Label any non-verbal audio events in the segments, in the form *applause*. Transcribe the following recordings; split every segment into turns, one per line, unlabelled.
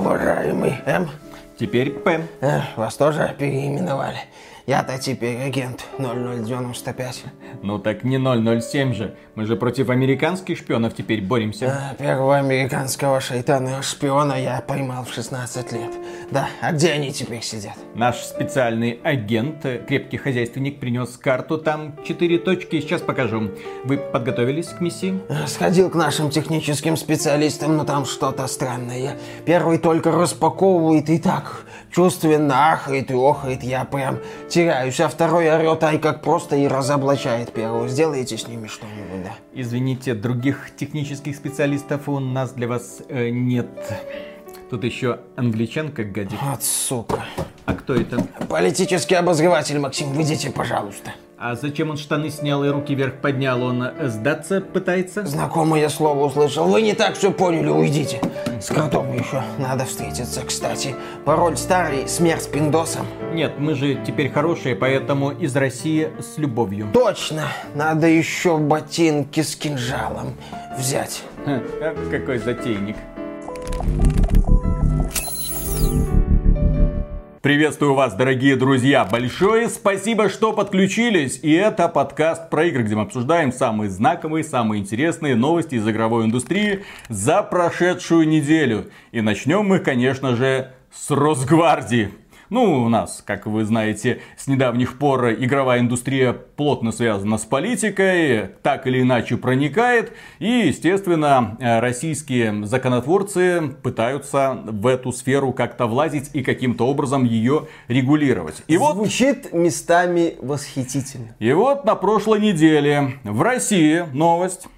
Уважаемый М,
Теперь П.
э, вас тоже переименовали. Я-то теперь агент 0095.
Ну так не 007 же. Мы же против американских шпионов теперь боремся.
А, Первого американского шайтана шпиона я поймал в 16 лет. Да, а где они теперь сидят?
Наш специальный агент, э, крепкий хозяйственник, принес карту. Там четыре точки, сейчас покажу. Вы подготовились к миссии?
Сходил к нашим техническим специалистам, но там что-то странное. Первый только распаковывает и так чувственно ахает и охает. Я прям теряюсь, а второй орет, ай как просто и разоблачает первого. Сделайте с ними что-нибудь, да.
Извините, других технических специалистов у нас для вас э, нет. Тут еще англичанка гадит.
Вот сука.
А кто это?
Политический обозреватель, Максим, выйдите, пожалуйста.
А зачем он штаны снял и руки вверх поднял? Он э, сдаться пытается?
Знакомое слово услышал. Вы не так все поняли, уйдите. С кротом еще надо встретиться, кстати. Пароль старый, смерть с пиндосом.
Нет, мы же теперь хорошие, поэтому из России с любовью.
Точно, надо еще ботинки с кинжалом взять.
Ха, Какой затейник. Приветствую вас, дорогие друзья! Большое спасибо, что подключились! И это подкаст про игры, где мы обсуждаем самые знаковые, самые интересные новости из игровой индустрии за прошедшую неделю. И начнем мы, конечно же, с Росгвардии. Ну, у нас, как вы знаете, с недавних пор игровая индустрия плотно связана с политикой, так или иначе проникает. И, естественно, э, российские законотворцы пытаются в эту сферу как-то влазить и каким-то образом ее регулировать. И вот
Звучит местами восхитительно.
и вот на прошлой неделе в России новость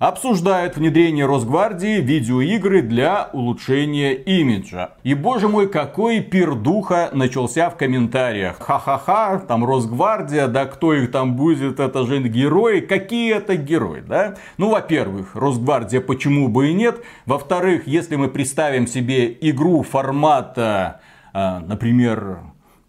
обсуждают внедрение Росгвардии видеоигры для улучшения имиджа. И боже мой, какой пердуха начался в комментариях. Ха-ха-ха, там Росгвардия, да кто их там будет, это же герои. Какие это герои, да? Ну, во-первых, Росгвардия почему бы и нет. Во-вторых, если мы представим себе игру формата, а, например,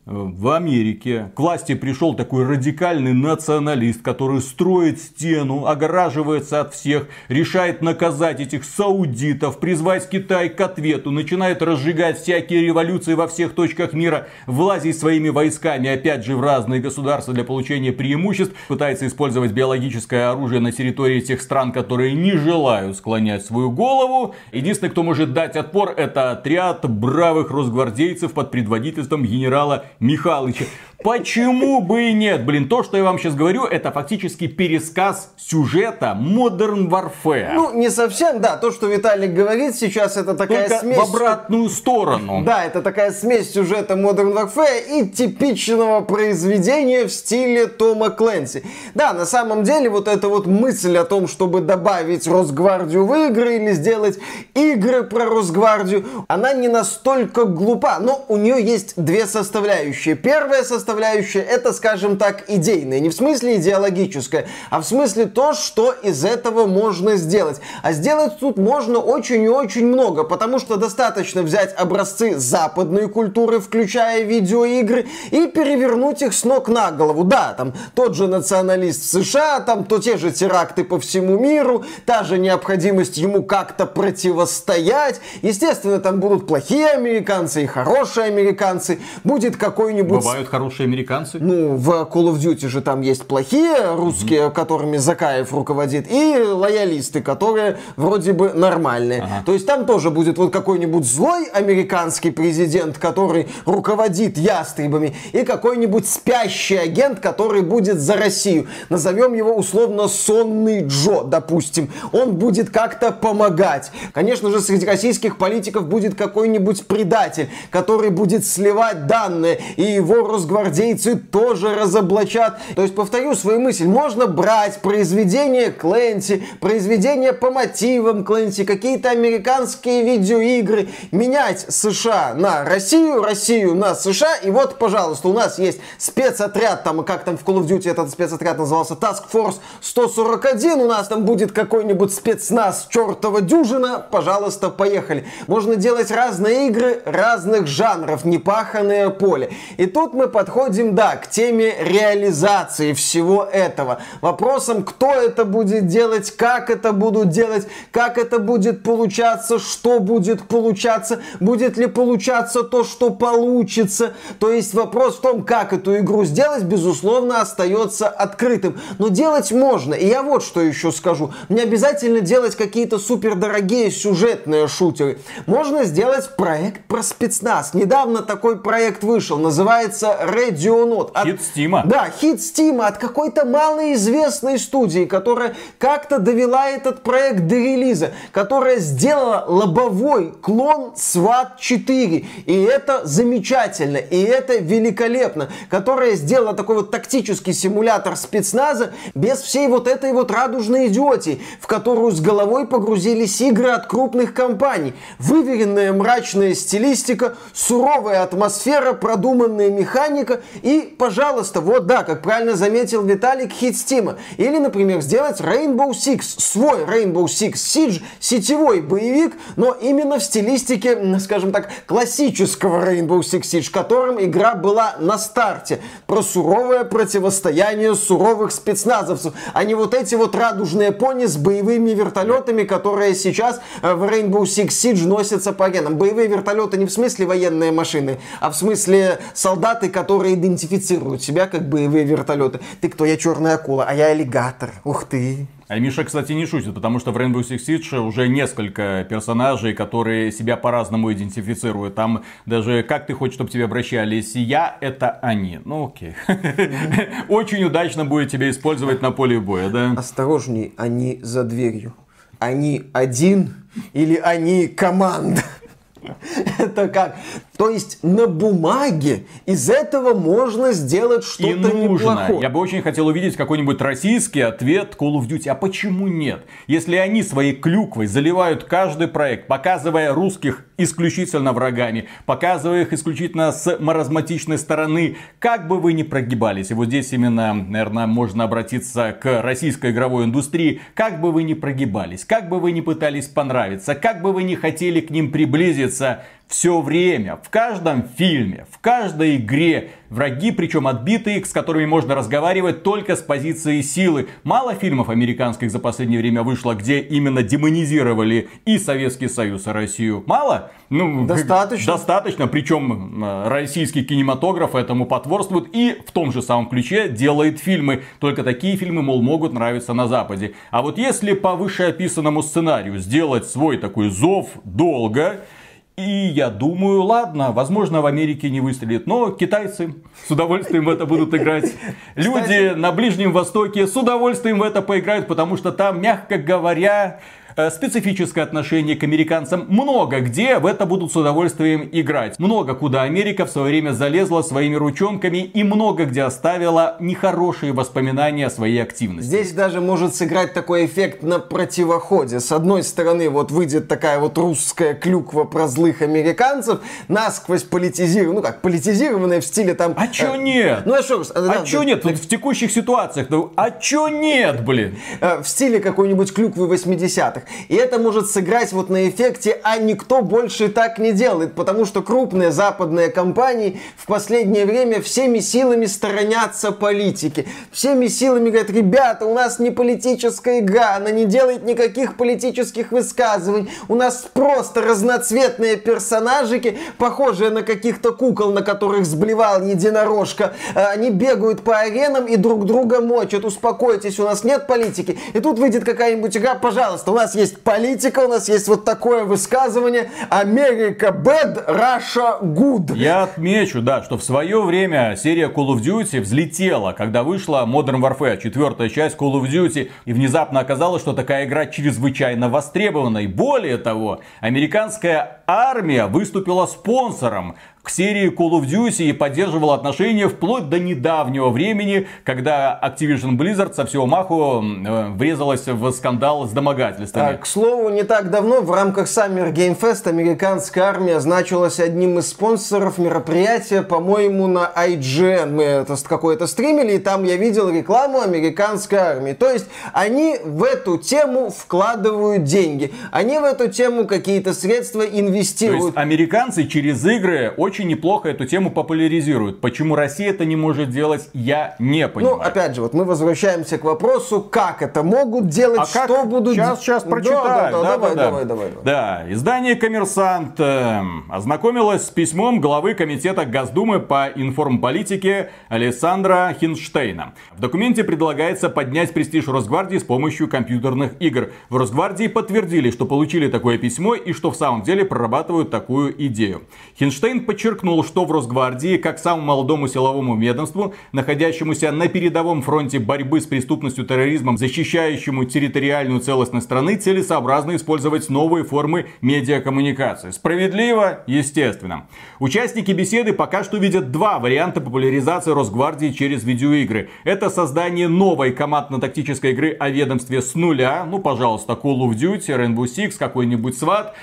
в Америке к власти пришел такой радикальный националист, который строит стену, огораживается от всех, решает наказать этих саудитов, призвать Китай к ответу, начинает разжигать всякие революции во всех точках мира, влазить своими войсками опять же в разные государства для получения преимуществ, пытается использовать биологическое оружие на территории тех стран, которые не желают склонять свою голову. Единственный, кто может дать отпор, это отряд бравых росгвардейцев под предводительством генерала Михалыча. Почему бы и нет? Блин, то, что я вам сейчас говорю, это фактически пересказ сюжета Modern Warfare.
Ну, не совсем, да. То, что Виталик говорит сейчас, это такая
Только
смесь...
в обратную сторону.
Да, это такая смесь сюжета Modern Warfare и типичного произведения в стиле Тома Клэнси. Да, на самом деле вот эта вот мысль о том, чтобы добавить Росгвардию в игры или сделать игры про Росгвардию, она не настолько глупа, но у нее есть две составляющие. Первая составляющая это, скажем так, идейная, не в смысле идеологическая, а в смысле то, что из этого можно сделать. А сделать тут можно очень и очень много, потому что достаточно взять образцы западной культуры, включая видеоигры, и перевернуть их с ног на голову. Да, там тот же националист в США, там то те же теракты по всему миру, та же необходимость ему как-то противостоять. Естественно, там будут плохие американцы и хорошие американцы. Будет какой-нибудь...
Бывают хорошие американцы.
Ну, в Call of Duty же там есть плохие русские, которыми Закаев руководит, и лоялисты, которые вроде бы нормальные.
Ага.
То есть там тоже будет вот какой-нибудь злой американский президент, который руководит ястребами, и какой-нибудь спящий агент, который будет за Россию. Назовем его условно сонный Джо, допустим. Он будет как-то помогать. Конечно же, среди российских политиков будет какой-нибудь предатель, который будет сливать данные, и его росгвардейцы тоже разоблачат. То есть, повторю свою мысль, можно брать произведения Кленси, произведения по мотивам Кленси, какие-то американские видеоигры, менять США на Россию, Россию на США, и вот, пожалуйста, у нас есть спецотряд, там, как там в Call of Duty этот спецотряд назывался, Task Force 141, у нас там будет какой-нибудь спецназ чертова дюжина, пожалуйста, поехали. Можно делать разные игры разных жанров, непаханное поле. И тут мы подходим переходим, да, к теме реализации всего этого. Вопросом, кто это будет делать, как это будут делать, как это будет получаться, что будет получаться, будет ли получаться то, что получится. То есть вопрос в том, как эту игру сделать, безусловно, остается открытым. Но делать можно. И я вот что еще скажу. Не обязательно делать какие-то супер дорогие сюжетные шутеры. Можно сделать проект про спецназ. Недавно такой проект вышел. Называется Radio.
От... Хит Стима.
Да, хит Стима от какой-то малоизвестной студии, которая как-то довела этот проект до релиза, которая сделала лобовой клон SWAT 4. И это замечательно, и это великолепно. Которая сделала такой вот тактический симулятор спецназа без всей вот этой вот радужной идиотии, в которую с головой погрузились игры от крупных компаний. Выверенная мрачная стилистика, суровая атмосфера, продуманная механика и, пожалуйста, вот да, как правильно заметил Виталик, хит Стима. Или, например, сделать Rainbow Six, свой Rainbow Six Siege, сетевой боевик, но именно в стилистике, скажем так, классического Rainbow Six Siege, которым игра была на старте. Про суровое противостояние суровых спецназовцев, а не вот эти вот радужные пони с боевыми вертолетами, которые сейчас э, в Rainbow Six Siege носятся по аренам. Боевые вертолеты не в смысле военные машины, а в смысле солдаты, которые идентифицируют себя как боевые вертолеты. Ты кто? Я черная акула, а я аллигатор. Ух ты.
А Миша, кстати, не шутит, потому что в Rainbow Six Siege уже несколько персонажей, которые себя по-разному идентифицируют. Там даже как ты хочешь, чтобы тебе обращались, я это они. Ну окей. *laughs* Очень удачно будет тебя использовать на поле боя, да?
Осторожней, они за дверью. Они один или они команда? *laughs* Это как? То есть на бумаге из этого можно сделать что-то неплохое.
Я бы очень хотел увидеть какой-нибудь российский ответ Call of Duty. А почему нет? Если они своей клюквой заливают каждый проект, показывая русских исключительно врагами, показывая их исключительно с маразматичной стороны, как бы вы ни прогибались, и вот здесь именно, наверное, можно обратиться к российской игровой индустрии, как бы вы ни прогибались, как бы вы ни пытались понравиться, как бы вы ни хотели к ним приблизиться, все время, в каждом фильме, в каждой игре враги, причем отбитые, с которыми можно разговаривать только с позиции силы. Мало фильмов американских за последнее время вышло, где именно демонизировали и Советский Союз, и Россию. Мало?
Ну, достаточно.
Достаточно, причем э, российский кинематограф этому потворствует и в том же самом ключе делает фильмы. Только такие фильмы, мол, могут нравиться на Западе. А вот если по вышеописанному сценарию сделать свой такой зов долго, и я думаю, ладно, возможно, в Америке не выстрелит, но китайцы с удовольствием в это будут играть. *laughs* Люди на Ближнем Востоке с удовольствием в это поиграют, потому что там, мягко говоря, специфическое отношение к американцам. Много где в это будут с удовольствием играть. Много куда Америка в свое время залезла своими ручонками и много где оставила нехорошие воспоминания о своей активности.
Здесь даже может сыграть такой эффект на противоходе. С одной стороны, вот выйдет такая вот русская клюква про злых американцев, насквозь политизированная, ну как, политизированная в стиле там...
А чё э, нет?
Ну а что?
А да, чё да, нет? Вот в текущих ситуациях, ну а чё нет, блин?
Э, в стиле какой-нибудь клюквы 80-х. Штатах. И это может сыграть вот на эффекте, а никто больше так не делает, потому что крупные западные компании в последнее время всеми силами сторонятся политики. Всеми силами говорят, ребята, у нас не политическая игра, она не делает никаких политических высказываний. У нас просто разноцветные персонажики, похожие на каких-то кукол, на которых сблевал единорожка. Э, они бегают по аренам и друг друга мочат. Успокойтесь, у нас нет политики. И тут выйдет какая-нибудь игра, пожалуйста, у нас нас есть политика, у нас есть вот такое высказывание Америка bad, Russia good.
Я отмечу, да, что в свое время серия Call of Duty взлетела, когда вышла Modern Warfare, четвертая часть Call of Duty, и внезапно оказалось, что такая игра чрезвычайно востребована. И более того, американская армия выступила спонсором к серии Call of Duty и поддерживал отношения вплоть до недавнего времени, когда Activision Blizzard со всего маху э, врезалась в скандал с домогательствами.
К слову, не так давно в рамках Summer Game Fest американская армия значилась одним из спонсоров мероприятия, по-моему, на IGN. Мы это какое-то стримили, и там я видел рекламу американской армии. То есть они в эту тему вкладывают деньги. Они в эту тему какие-то средства инвестируют инвестируют. То есть
американцы через игры очень неплохо эту тему популяризируют. Почему Россия это не может делать, я не ну, понимаю.
Ну, опять же, вот мы возвращаемся к вопросу, как это могут делать, а что как? будут.
Сейчас, сейчас прочитаю. Да, да, да, давай, да, давай, давай, давай. Да, издание «Коммерсант» э, ознакомилось с письмом главы комитета Госдумы по информполитике Александра Хинштейна. В документе предлагается поднять престиж Росгвардии с помощью компьютерных игр. В Росгвардии подтвердили, что получили такое письмо и что в самом деле прорабатывают такую идею. Хинштейн подчеркнул, что в Росгвардии, как самому молодому силовому ведомству, находящемуся на передовом фронте борьбы с преступностью терроризмом, защищающему территориальную целостность страны, целесообразно использовать новые формы медиакоммуникации. Справедливо? Естественно. Участники беседы пока что видят два варианта популяризации Росгвардии через видеоигры. Это создание новой командно-тактической игры о ведомстве с нуля, ну, пожалуйста, Call of Duty, Rainbow Six, какой-нибудь SWAT,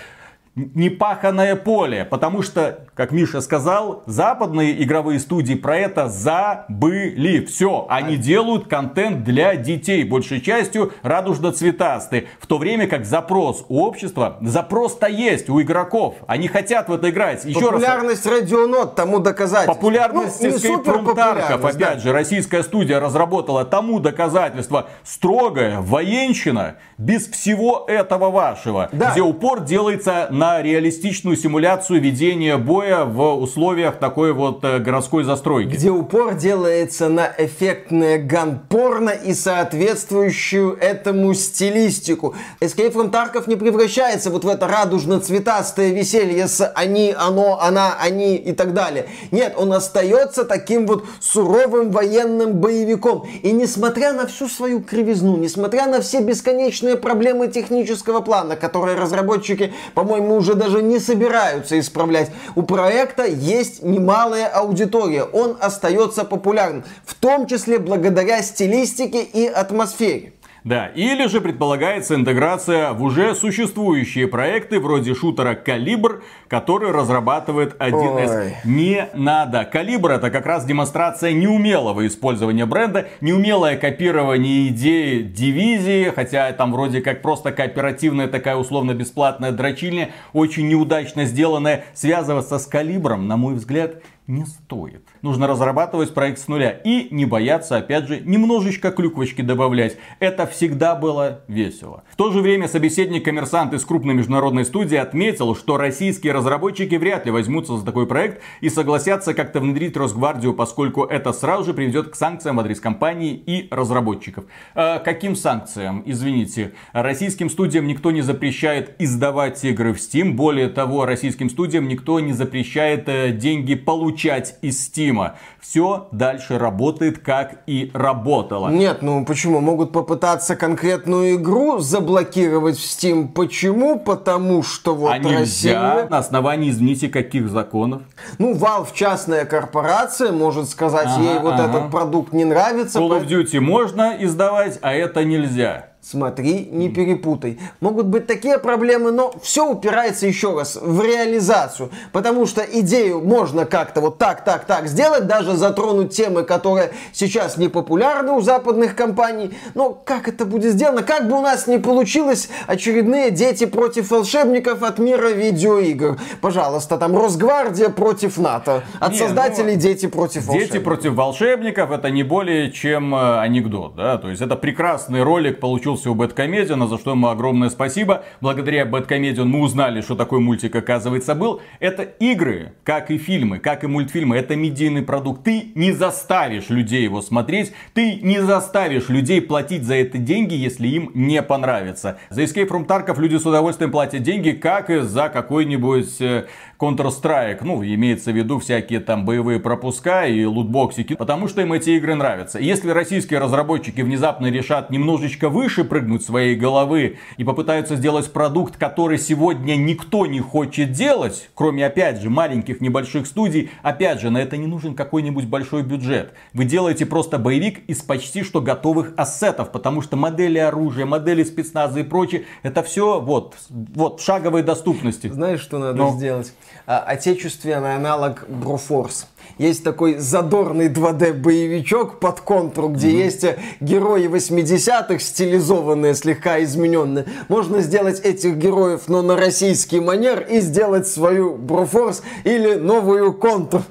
непаханное поле, потому что, как Миша сказал, западные игровые студии про это забыли. Все, они делают контент для детей, большей частью радужно-цветастый, в то время как запрос у общества, запрос-то есть у игроков, они хотят в это играть.
Еще Популярность раз, радионот тому доказательство.
Популярность ну, Tarkov, опять да. же, российская студия разработала тому доказательство. Строгая военщина без всего этого вашего, да. где упор делается на реалистичную симуляцию ведения боя в условиях такой вот э, городской застройки.
Где упор делается на эффектное ганпорно и соответствующую этому стилистику. Escape from Tarkov не превращается вот в это радужно-цветастое веселье с они, оно, она, они и так далее. Нет, он остается таким вот суровым военным боевиком. И несмотря на всю свою кривизну, несмотря на все бесконечные проблемы технического плана, которые разработчики, по-моему, уже даже не собираются исправлять. У проекта есть немалая аудитория, он остается популярным, в том числе благодаря стилистике и атмосфере.
Да, или же предполагается интеграция в уже существующие проекты вроде шутера «Калибр», который разрабатывает 1С. Не надо. «Калибр» это как раз демонстрация неумелого использования бренда, неумелое копирование идеи дивизии, хотя там вроде как просто кооперативная такая условно-бесплатная дрочильня, очень неудачно сделанная. Связываться с «Калибром», на мой взгляд, не стоит. Нужно разрабатывать проект с нуля и не бояться, опять же, немножечко клюквочки добавлять. Это всегда было весело. В то же время собеседник коммерсант из крупной международной студии отметил, что российские разработчики вряд ли возьмутся за такой проект и согласятся как-то внедрить Росгвардию, поскольку это сразу же приведет к санкциям в адрес компании и разработчиков. А каким санкциям? Извините, российским студиям никто не запрещает издавать игры в Steam. Более того, российским студиям никто не запрещает э, деньги получать получать из Стима. Все дальше работает, как и работало.
Нет, ну почему? Могут попытаться конкретную игру заблокировать в Steam. Почему? Потому что вот
а Россия... нельзя на основании, извините, каких законов?
Ну, Valve частная корпорация, может сказать, ага, ей вот ага. этот продукт не нравится.
Call of Duty можно издавать, а это нельзя.
Смотри, не перепутай. Могут быть такие проблемы, но все упирается еще раз в реализацию. Потому что идею можно как-то вот так, так, так сделать, даже затронуть темы, которые сейчас не популярны у западных компаний. Но как это будет сделано? Как бы у нас не получилось очередные дети против волшебников от мира видеоигр. Пожалуйста, там Росгвардия против НАТО. От не, создателей ну, дети против
волшебников. Дети против волшебников это не более чем э, анекдот. Да? То есть это прекрасный ролик получил получился у Бэткомедиана, за что ему огромное спасибо. Благодаря Бэткомедиану мы узнали, что такой мультик оказывается был. Это игры, как и фильмы, как и мультфильмы. Это медийный продукт. Ты не заставишь людей его смотреть. Ты не заставишь людей платить за это деньги, если им не понравится. За Escape from Tarkov люди с удовольствием платят деньги, как и за какой-нибудь э, Counter-Strike. Ну, имеется в виду всякие там боевые пропуска и лутбоксики. Потому что им эти игры нравятся. Если российские разработчики внезапно решат немножечко выше прыгнуть своей головы и попытаются сделать продукт, который сегодня никто не хочет делать, кроме, опять же, маленьких небольших студий, опять же, на это не нужен какой-нибудь большой бюджет. Вы делаете просто боевик из почти что готовых ассетов, потому что модели оружия, модели спецназа и прочее, это все вот, вот шаговой доступности.
Знаешь, что надо Но... сделать? А, отечественный аналог Broforce Есть такой задорный 2D-боевичок под контур, где mm-hmm. есть герои 80-х, стилизованные, слегка измененные. Можно сделать этих героев, но на российский манер и сделать свою Брофорс или новую контур.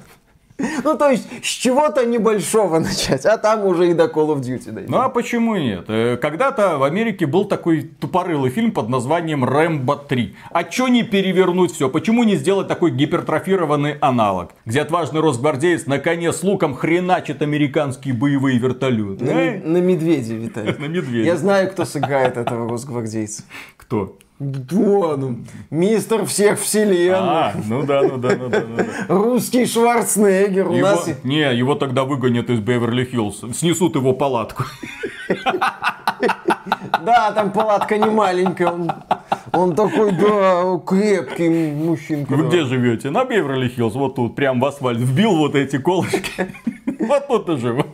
Ну, то есть, с чего-то небольшого начать, а там уже и до Call of Duty дойдем.
Ну, а почему нет? Э, когда-то в Америке был такой тупорылый фильм под названием «Рэмбо 3». А чё не перевернуть все? Почему не сделать такой гипертрофированный аналог? Где отважный росгвардеец на коне с луком хреначит американские боевые вертолеты.
На, э? на медведе, Виталий. *laughs*
На медведе.
Я знаю, кто сыграет этого росгвардейца.
Кто?
Вон, мистер всех вселенных. А,
ну да, ну да, ну да, ну да.
Русский Шварценеггер. У
его,
нас...
Не, его тогда выгонят из Беверли-Хиллз. Снесут его палатку.
Да, там палатка не маленькая. Он, он такой, да, крепкий мужчинка.
Вы где живете? На Беверли-Хиллз. Вот тут, прям в асфальт. Вбил вот эти колышки. Вот тут и живу.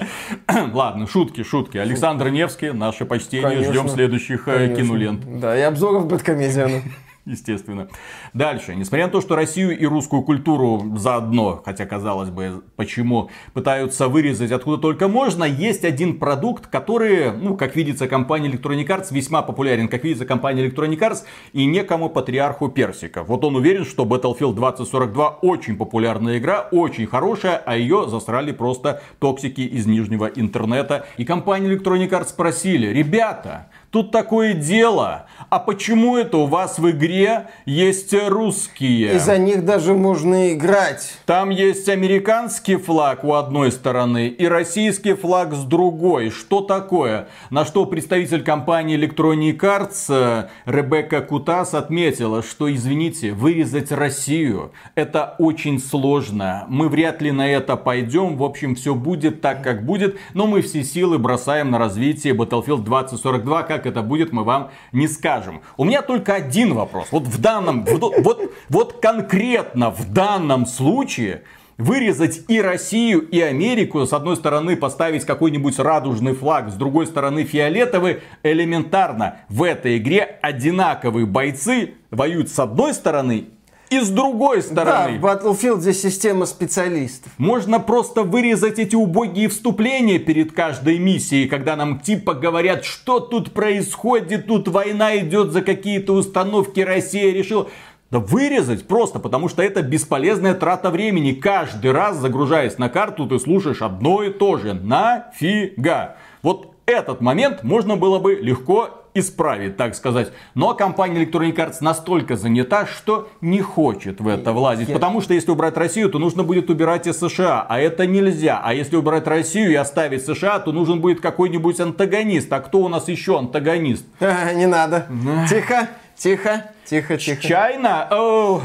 *coughs* Ладно, шутки, шутки. Александр Невский, наше почтение. Ждем следующих э, кинолент.
Да, и обзоров Бэткомедиана
естественно. Дальше. Несмотря на то, что Россию и русскую культуру заодно, хотя казалось бы, почему, пытаются вырезать откуда только можно, есть один продукт, который, ну, как видится, компания Electronic Arts весьма популярен, как видится, компания Electronic Arts и некому патриарху персика. Вот он уверен, что Battlefield 2042 очень популярная игра, очень хорошая, а ее засрали просто токсики из нижнего интернета. И компания Electronic Arts спросили, ребята, Тут такое дело. А почему это у вас в игре есть русские?
И за них даже можно играть.
Там есть американский флаг у одной стороны и российский флаг с другой. Что такое? На что представитель компании Electronic Arts э, Ребекка Кутас отметила, что, извините, вырезать Россию это очень сложно. Мы вряд ли на это пойдем. В общем, все будет так, как будет. Но мы все силы бросаем на развитие Battlefield 2042, как как это будет, мы вам не скажем. У меня только один вопрос. Вот в данном, вот, вот, вот конкретно в данном случае вырезать и Россию, и Америку, с одной стороны поставить какой-нибудь радужный флаг, с другой стороны фиолетовый, элементарно. В этой игре одинаковые бойцы воюют с одной стороны и с другой стороны.
Да, в Battlefield здесь система специалистов.
Можно просто вырезать эти убогие вступления перед каждой миссией, когда нам типа говорят, что тут происходит, тут война идет за какие-то установки, Россия решила. Да вырезать просто, потому что это бесполезная трата времени. Каждый раз, загружаясь на карту, ты слушаешь одно и то же. Нафига? Вот этот момент можно было бы легко исправить, так сказать. Но компания Electronic Arts настолько занята, что не хочет в это влазить. Я... Потому что если убрать Россию, то нужно будет убирать и США. А это нельзя. А если убрать Россию и оставить США, то нужен будет какой-нибудь антагонист. А кто у нас еще антагонист?
А, *laughs* не надо. Тихо, тихо. Тихо, тихо.
Чайно? О,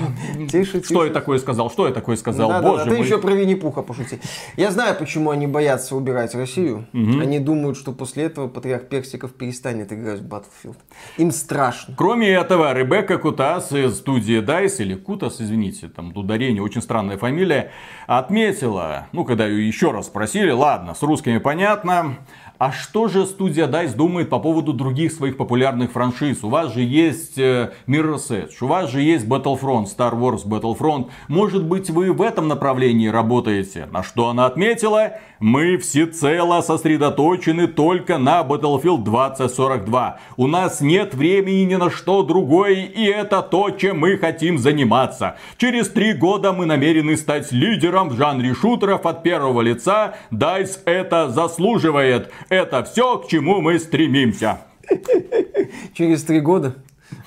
тише, Что я такое сказал? Что я такое сказал? Да, Боже
да, да. Ты еще про Винни-Пуха пошути. Я знаю, почему они боятся убирать Россию. Угу. Они думают, что после этого патриарх Персиков перестанет играть в Battlefield. Им страшно.
Кроме этого, Ребекка Кутас из студии DICE, или Кутас, извините, там ударение, очень странная фамилия, отметила, ну, когда ее еще раз спросили, ладно, с русскими понятно, а что же студия DICE думает по поводу других своих популярных франшиз? У вас же есть э, Mirror's Edge, у вас же есть Battlefront, Star Wars Battlefront. Может быть вы в этом направлении работаете? На что она отметила? Мы всецело сосредоточены только на Battlefield 2042. У нас нет времени ни на что другое, и это то, чем мы хотим заниматься. Через три года мы намерены стать лидером в жанре шутеров от первого лица. DICE это заслуживает. Это все, к чему мы стремимся.
Через три года?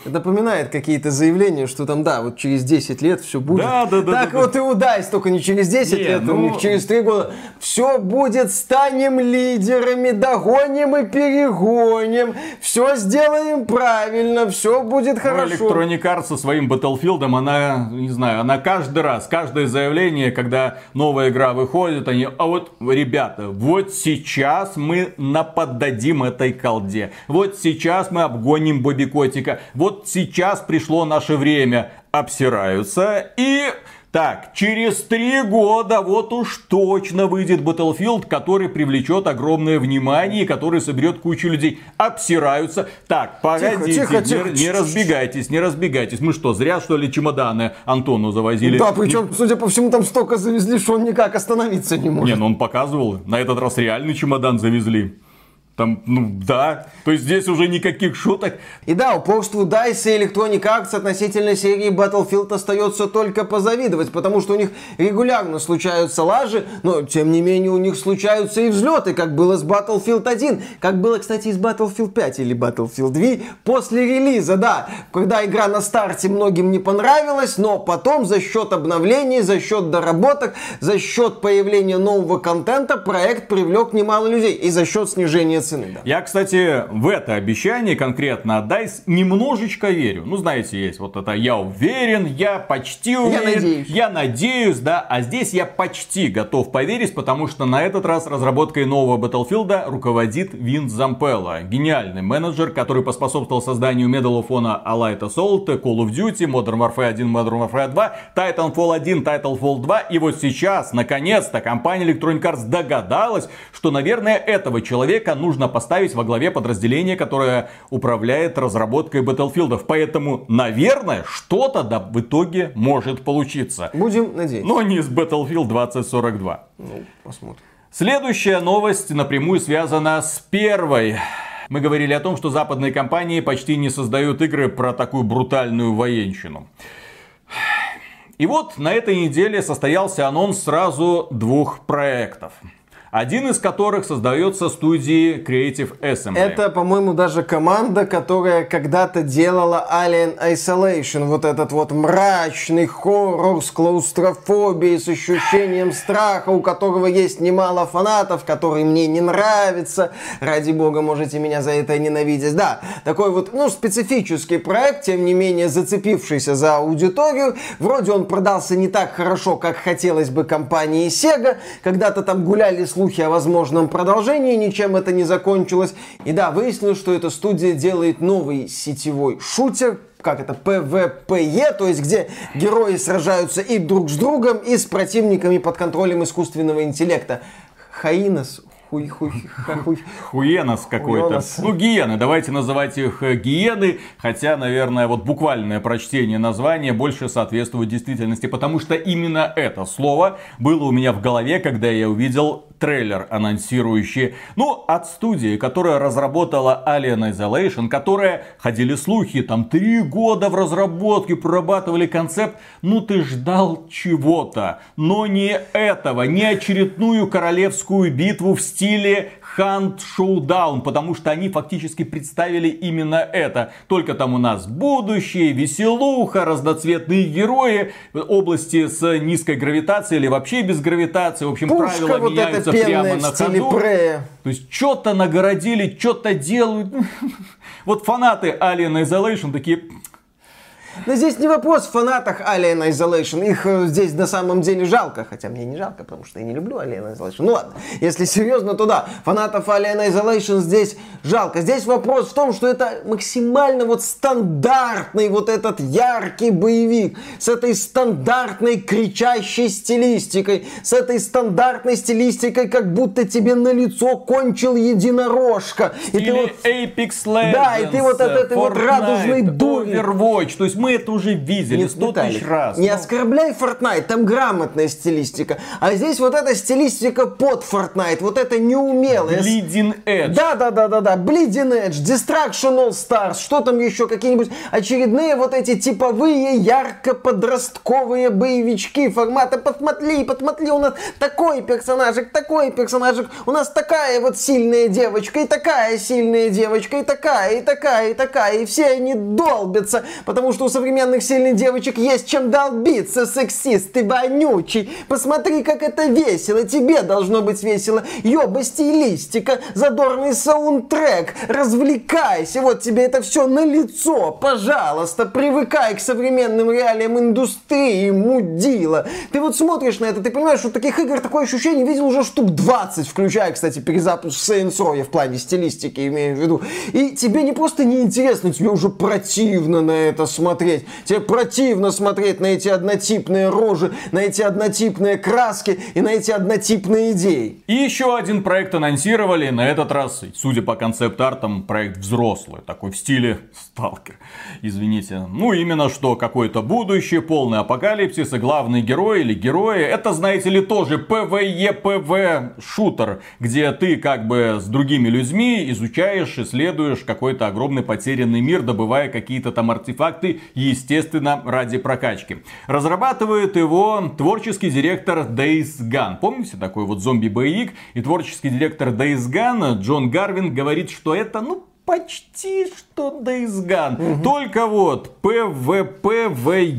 Напоминает какие-то заявления, что там, да, вот через 10 лет все будет.
Да, да, да.
Так
да,
вот да. и удай, только не через 10 не, лет, ну... у них через 3 года. Все будет, станем лидерами, догоним и перегоним, все сделаем правильно, все будет ну, хорошо.
Electronic Arts со своим Battlefield, она, не знаю, она каждый раз, каждое заявление, когда новая игра выходит, они, а вот, ребята, вот сейчас мы наподдадим этой колде. Вот сейчас мы обгоним Бобби Котика вот сейчас пришло наше время, обсираются и Так, через три года вот уж точно выйдет Battlefield, который привлечет огромное внимание и который соберет кучу людей. Обсираются. Так, погодите,
тихо,
не,
тихо,
не
тихо.
разбегайтесь, не разбегайтесь. Мы что, зря что ли чемоданы Антону завозили?
Да, причем, судя по всему, там столько завезли, что он никак остановиться не может.
Не, ну он показывал, на этот раз реальный чемодан завезли. Там, ну да, то есть здесь уже никаких шуток.
И да, упорству DICE и Electronic Arts относительно серии Battlefield остается только позавидовать, потому что у них регулярно случаются лажи, но тем не менее у них случаются и взлеты, как было с Battlefield 1, как было, кстати, и с Battlefield 5 или Battlefield 2 после релиза, да, когда игра на старте многим не понравилась, но потом за счет обновлений, за счет доработок, за счет появления нового контента проект привлек немало людей. И за счет снижения цены. Да.
Я, кстати, в это обещание конкретно от DICE немножечко верю. Ну, знаете, есть вот это «я уверен», «я почти уверен»,
надеюсь.
«я надеюсь», да. А здесь я почти готов поверить, потому что на этот раз разработкой нового Battlefield руководит Вин Зампелло. Гениальный менеджер, который поспособствовал созданию Medal of Honor Allied Assault, Call of Duty, Modern Warfare 1, Modern Warfare 2, Titanfall 1, Titanfall 2. И вот сейчас, наконец-то, компания Electronic Arts догадалась, что, наверное, этого человека нужно поставить во главе подразделения, которое управляет разработкой Battlefield. Поэтому, наверное, что-то да в итоге может получиться.
Будем надеяться.
Но не с Battlefield 2042.
Ну, посмотрим.
Следующая новость напрямую связана с первой. Мы говорили о том, что западные компании почти не создают игры про такую брутальную военщину. И вот на этой неделе состоялся анонс сразу двух проектов. Один из которых создается студией Creative Assembly.
Это, по-моему, даже команда, которая когда-то делала Alien Isolation. Вот этот вот мрачный хоррор с клаустрофобией, с ощущением страха, у которого есть немало фанатов, который мне не нравится. Ради бога, можете меня за это ненавидеть. Да, такой вот, ну, специфический проект, тем не менее зацепившийся за аудиторию. Вроде он продался не так хорошо, как хотелось бы компании Sega. Когда-то там гуляли слухи о возможном продолжении, ничем это не закончилось. И да, выяснилось, что эта студия делает новый сетевой шутер, как это, ПВПЕ, то есть где герои сражаются и друг с другом, и с противниками под контролем искусственного интеллекта. Хаинос, хуй, хуй, хуй.
Хуенос какой-то. Ну, гиены. Давайте называть их э, гиены. Хотя, наверное, вот буквальное прочтение названия больше соответствует действительности. Потому что именно это слово было у меня в голове, когда я увидел трейлер, анонсирующий, ну, от студии, которая разработала Alien Isolation, которая, ходили слухи, там три года в разработке, прорабатывали концепт, ну, ты ждал чего-то, но не этого, не очередную королевскую битву в стиле Hunt Showdown, потому что они фактически представили именно это. Только там у нас будущее, веселуха, разноцветные герои, области с низкой гравитацией или вообще без гравитации. В общем,
Пушка
правила
вот
меняются прямо на ходу.
Прея.
То есть, что-то нагородили, что-то делают. *laughs* Вот фанаты Alien Isolation такие,
Но здесь не вопрос в фанатах Alien Isolation. Их э, здесь на самом деле жалко. Хотя мне не жалко, потому что я не люблю Alien Isolation. Ну ладно, если серьезно, то да. Фанатов Alien Isolation здесь жалко. Здесь вопрос в том, что это максимально вот стандартный вот этот яркий боевик. С этой стандартной кричащей стилистикой. С этой стандартной стилистикой, как будто тебе на лицо кончил единорожка. И ты вот
Apex Legends,
Да, и ты вот от этой вот
Fortnite,
радужной дури.
Overwatch. То есть мы это уже видели сто тысяч раз.
Не
Ну,
оскорбляй Fortnite, там грамотная стилистика. А здесь вот эта стилистика под Fortnite, вот это неумелая.
Bleeding Edge.
Да, да, да, да, да. Bleeding Edge, Destruction All Stars, что там еще, какие-нибудь очередные вот эти типовые ярко-подростковые боевички формата «Посмотри, посмотри, у нас такой персонажик, такой персонажик, у нас такая вот сильная девочка, и такая сильная девочка, и такая, и такая, и такая, и все они долбятся, потому что современных сильных девочек есть чем долбиться, сексист, ты вонючий. Посмотри, как это весело, тебе должно быть весело. Ёба, стилистика, задорный саундтрек, развлекайся, вот тебе это все на лицо, пожалуйста, привыкай к современным реалиям индустрии, мудила. Ты вот смотришь на это, ты понимаешь, что таких игр такое ощущение видел уже штук 20, включая, кстати, перезапуск Saints Row, я в плане стилистики имею в виду. И тебе не просто неинтересно, тебе уже противно на это смотреть смотреть. Тебе противно смотреть на эти однотипные рожи, на эти однотипные краски и на эти однотипные идеи.
И еще один проект анонсировали, на этот раз, судя по концепт-артам, проект взрослый, такой в стиле Сталкер. Извините. Ну, именно что какое-то будущее, полный апокалипсис, и главный герой или герои, это, знаете ли, тоже PvE-PvP шутер, где ты как бы с другими людьми изучаешь, исследуешь какой-то огромный потерянный мир, добывая какие-то там артефакты, естественно, ради прокачки. Разрабатывает его творческий директор Days Gone. Помните такой вот зомби-боевик? И творческий директор Days Gone Джон Гарвин говорит, что это, ну, почти что Days Gone. Угу. Только вот PvPvE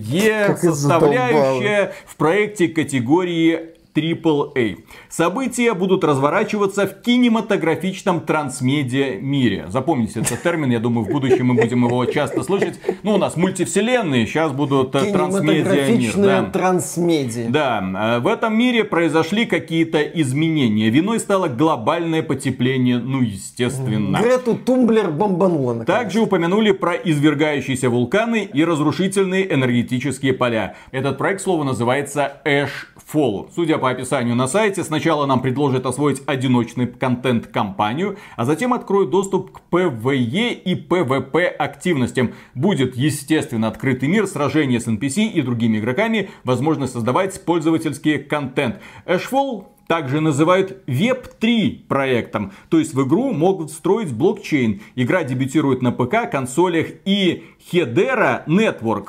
составляющая в проекте категории AAA. События будут разворачиваться в кинематографичном трансмедиа мире. Запомните этот термин, я думаю, в будущем мы будем его часто слышать. Ну, у нас мультивселенные, сейчас будут э, трансмедиа мир.
Да. трансмедиа.
Да, э, в этом мире произошли какие-то изменения. Виной стало глобальное потепление, ну, естественно.
Грету Тумблер бомбанула.
Наконец. Также упомянули про извергающиеся вулканы и разрушительные энергетические поля. Этот проект, слово называется Ash Fall. Судя по описанию на сайте, сначала нам предложат освоить одиночный контент-компанию, а затем откроют доступ к PvE и PvP активностям. Будет, естественно, открытый мир, сражения с NPC и другими игроками, возможность создавать пользовательский контент. Ashfall также называют Web3 проектом. То есть в игру могут встроить блокчейн. Игра дебютирует на ПК, консолях и Hedera Network.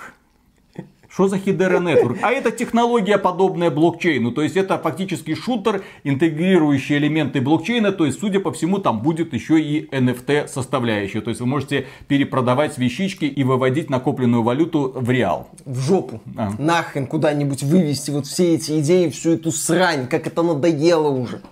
Что за Hedera Network? А это технология, подобная блокчейну. То есть это фактически шутер, интегрирующий элементы блокчейна. То есть, судя по всему, там будет еще и NFT составляющая. То есть вы можете перепродавать вещички и выводить накопленную валюту в реал.
В жопу. А. Нахрен куда-нибудь вывести вот все эти идеи, всю эту срань, как это надоело уже.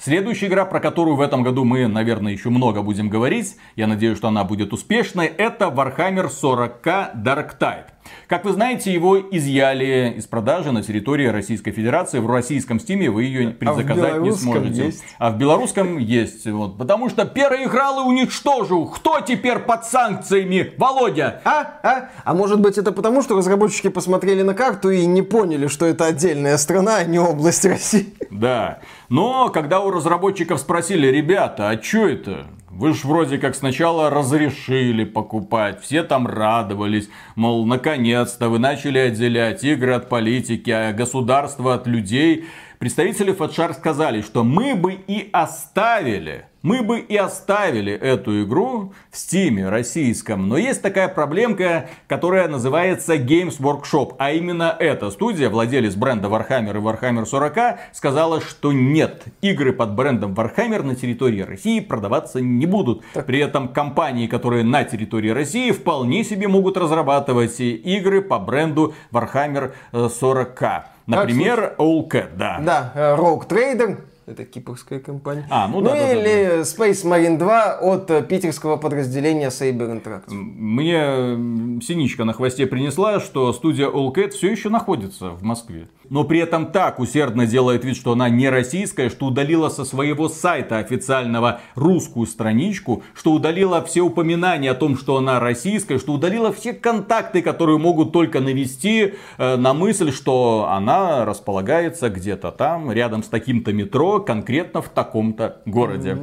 Следующая игра, про которую в этом году мы, наверное, еще много будем говорить, я надеюсь, что она будет успешной, это Warhammer 40k Dark Tide. Как вы знаете, его изъяли из продажи на территории Российской Федерации. В российском стиме вы ее предзаказать а не сможете. Есть. А в белорусском есть. Вот, потому что первый играл и уничтожил. Кто теперь под санкциями? Володя!
А? А? А может быть это потому, что разработчики посмотрели на карту и не поняли, что это отдельная страна, а не область России?
Да. Но когда у разработчиков спросили, ребята, а что это? Вы ж вроде как сначала разрешили покупать, все там радовались, мол, наконец-то вы начали отделять игры от политики, а государство от людей. Представители Фэтшар сказали, что мы бы и оставили мы бы и оставили эту игру в стиме российском. Но есть такая проблемка, которая называется Games Workshop. А именно эта студия, владелец бренда Warhammer и Warhammer 40, сказала, что нет, игры под брендом Warhammer на территории России продаваться не будут. При этом компании, которые на территории России, вполне себе могут разрабатывать игры по бренду Warhammer 40. Э, Например, Allcat,
да. Да, э, Rogue Trader, это кипрская компания. А, ну, ну да, или да, да. Space Marine 2 от э, питерского подразделения Saber Interactive.
Мне синичка на хвосте принесла, что студия All Cat все еще находится в Москве но при этом так усердно делает вид, что она не российская, что удалила со своего сайта официального русскую страничку, что удалила все упоминания о том, что она российская, что удалила все контакты, которые могут только навести э, на мысль, что она располагается где-то там, рядом с таким-то метро, конкретно в таком-то городе.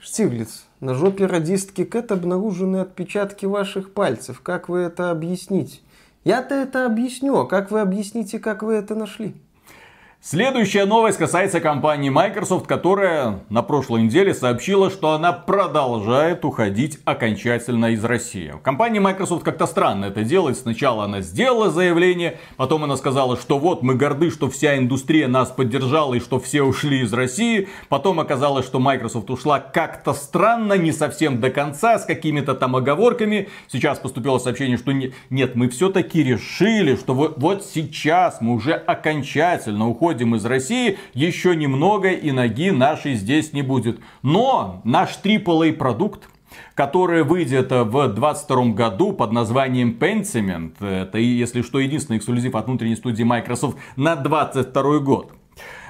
Штиглиц, на жопе радистки Кэт обнаружены отпечатки ваших пальцев. Как вы это объясните? Я-то это объясню, а как вы объясните, как вы это нашли?
Следующая новость касается компании Microsoft, которая на прошлой неделе сообщила, что она продолжает уходить окончательно из России. Компания Microsoft как-то странно это делает. Сначала она сделала заявление, потом она сказала, что вот мы горды, что вся индустрия нас поддержала и что все ушли из России. Потом оказалось, что Microsoft ушла как-то странно, не совсем до конца, с какими-то там оговорками. Сейчас поступило сообщение, что нет, мы все-таки решили, что вот, вот сейчас мы уже окончательно уходим уходим из России, еще немного и ноги нашей здесь не будет. Но наш AAA продукт, который выйдет в 2022 году под названием Pentiment, это, если что, единственный эксклюзив от внутренней студии Microsoft на 2022 год.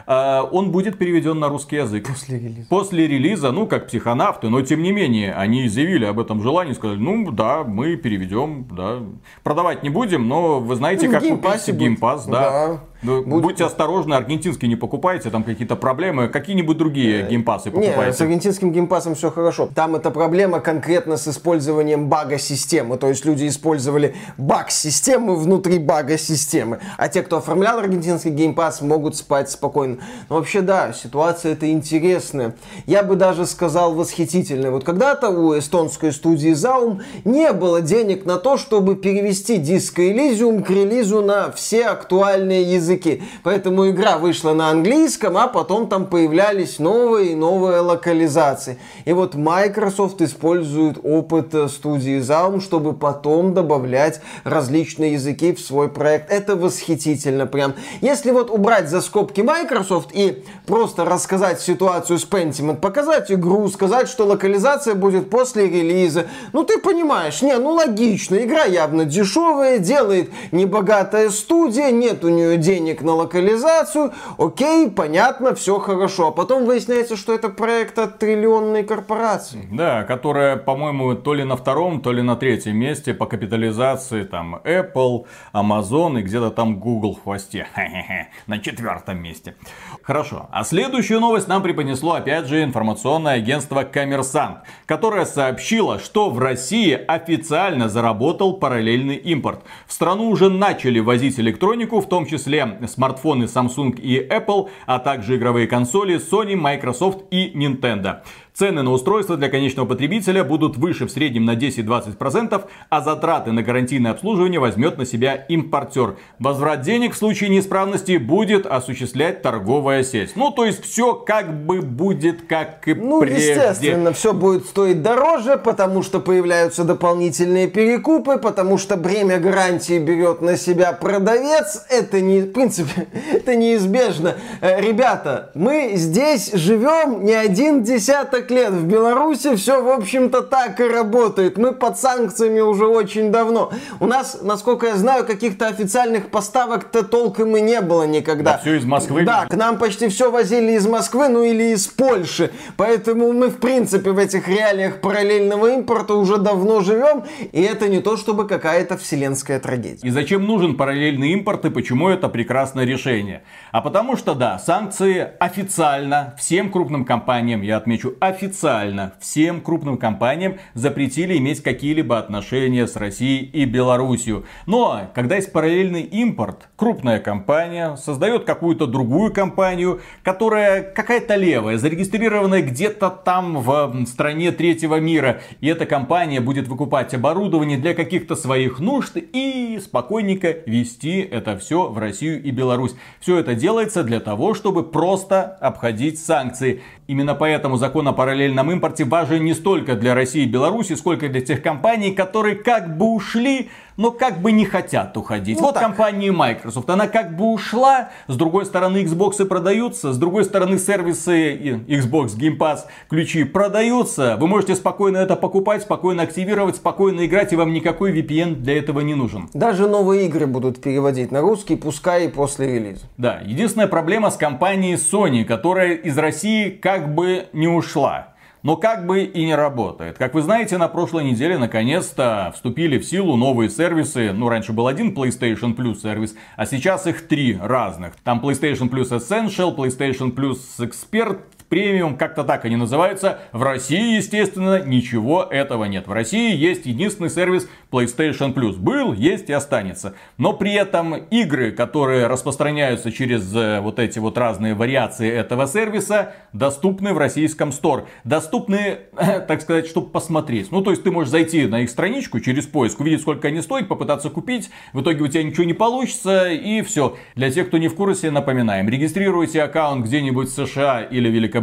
э, он будет переведен на русский язык.
После релиза.
После релиза, ну, как психонавты, но тем не менее, они заявили об этом желании, сказали, ну, да, мы переведем, да. Продавать не будем, но вы знаете,
Ну, в
как купить Game Pass,
будет.
да.
Да.
Ну,
Будет.
Будьте осторожны, аргентинский не покупайте, там какие-то проблемы, какие-нибудь другие Game Pass'ы
Не, с
покупайте.
аргентинским Game Pass'ом все хорошо. Там эта проблема конкретно с использованием бага системы. То есть люди использовали баг системы внутри бага системы. А те, кто оформлял аргентинский Game Pass, могут спать спокойно. Но вообще, да, ситуация это интересная. Я бы даже сказал восхитительная. Вот когда-то у эстонской студии ZA/UM не было денег на то, чтобы перевести Disco Elysium к релизу на все актуальные языки. Поэтому игра вышла на английском, а потом там появлялись новые и новые локализации. И вот Microsoft использует опыт э, студии Zaum, чтобы потом добавлять различные языки в свой проект. Это восхитительно прям. Если вот убрать за скобки Microsoft и просто рассказать ситуацию с Pentiment, показать игру, сказать, что локализация будет после релиза, ну ты понимаешь, не, ну логично, игра явно дешевая, делает небогатая студия, нет у нее денег на локализацию, окей, понятно, все хорошо. А потом выясняется, что это проект от триллионной корпорации.
Да, которая, по-моему, то ли на втором, то ли на третьем месте по капитализации, там, Apple, Amazon и где-то там Google в хвосте. *laughs* На четвертом месте. Хорошо, а следующую новость нам преподнесло, опять же, информационное агентство Коммерсант, которое сообщило, что в России официально заработал параллельный импорт. В страну уже начали возить электронику, в том числе смартфоны Samsung и Apple, а также игровые консоли Sony, Microsoft и Nintendo. Цены на устройства для конечного потребителя будут выше в среднем на 10-20%, а затраты на гарантийное обслуживание возьмет на себя импортер. Возврат денег в случае неисправности будет осуществлять торговая сеть. Ну, то есть все как бы будет как и
Ну,
прежде.
естественно, все будет стоить дороже, потому что появляются дополнительные перекупы, потому что бремя гарантии берет на себя продавец. Это не, в принципе, *laughs* это неизбежно. Э, Ребята, мы здесь живем не один десяток лет. В Беларуси все, в общем-то, так и работает. Мы под санкциями уже очень давно. У нас, насколько я знаю, каких-то официальных поставок-то толком и не было никогда.
Да, всё из Москвы.
Да, к нам почти все возили из Москвы, ну или из Польши. Поэтому мы, в принципе, в этих реалиях параллельного импорта уже давно живем. И это не то, чтобы какая-то вселенская трагедия.
И зачем нужен параллельный импорт и почему это прекрасное решение? А потому что, да, санкции официально всем крупным компаниям, я отмечу, официально всем крупным компаниям запретили иметь какие-либо отношения с Россией и Белоруссией. Но, когда есть параллельный импорт, крупная компания создает какую-то другую компанию, которая какая-то левая, зарегистрированная где-то там в стране третьего мира. И эта компания будет выкупать оборудование для каких-то своих нужд и спокойненько вести это все в Россию и Беларусь. Все это делается для того, чтобы просто обходить санкции. Именно поэтому закон о параллельном импорте важен не столько для России и Беларуси, сколько для тех компаний, которые как бы ушли, но как бы не хотят уходить.
Ну
вот
так.
компания Microsoft, она как бы ушла, с другой стороны Xbox продаются, с другой стороны сервисы и Xbox Game Pass ключи продаются. Вы можете спокойно это покупать, спокойно активировать, спокойно играть, и вам никакой VPN для этого не нужен.
Даже новые игры будут переводить на русский, пускай и после релиза.
Да, единственная проблема с компанией Sony, которая из России как бы не ушла. Но как бы и не работает. Как вы знаете, на прошлой неделе наконец-то вступили в силу новые сервисы. Ну, раньше был один PlayStation Plus сервис, а сейчас их три разных. Там PlayStation Plus Essential, PlayStation Plus Expert, премиум, как-то так они называются. В России, естественно, ничего этого нет. В России есть единственный сервис PlayStation Plus. Был, есть и останется. Но при этом игры, которые распространяются через э, вот эти вот разные вариации этого сервиса, доступны в российском стор. Доступны, *coughs* так сказать, чтобы посмотреть. Ну, то есть ты можешь зайти на их страничку через поиск, увидеть, сколько они стоят, попытаться купить. В итоге у тебя ничего не получится и все. Для тех, кто не в курсе, напоминаем. Регистрируйте аккаунт где-нибудь в США или Великобритании,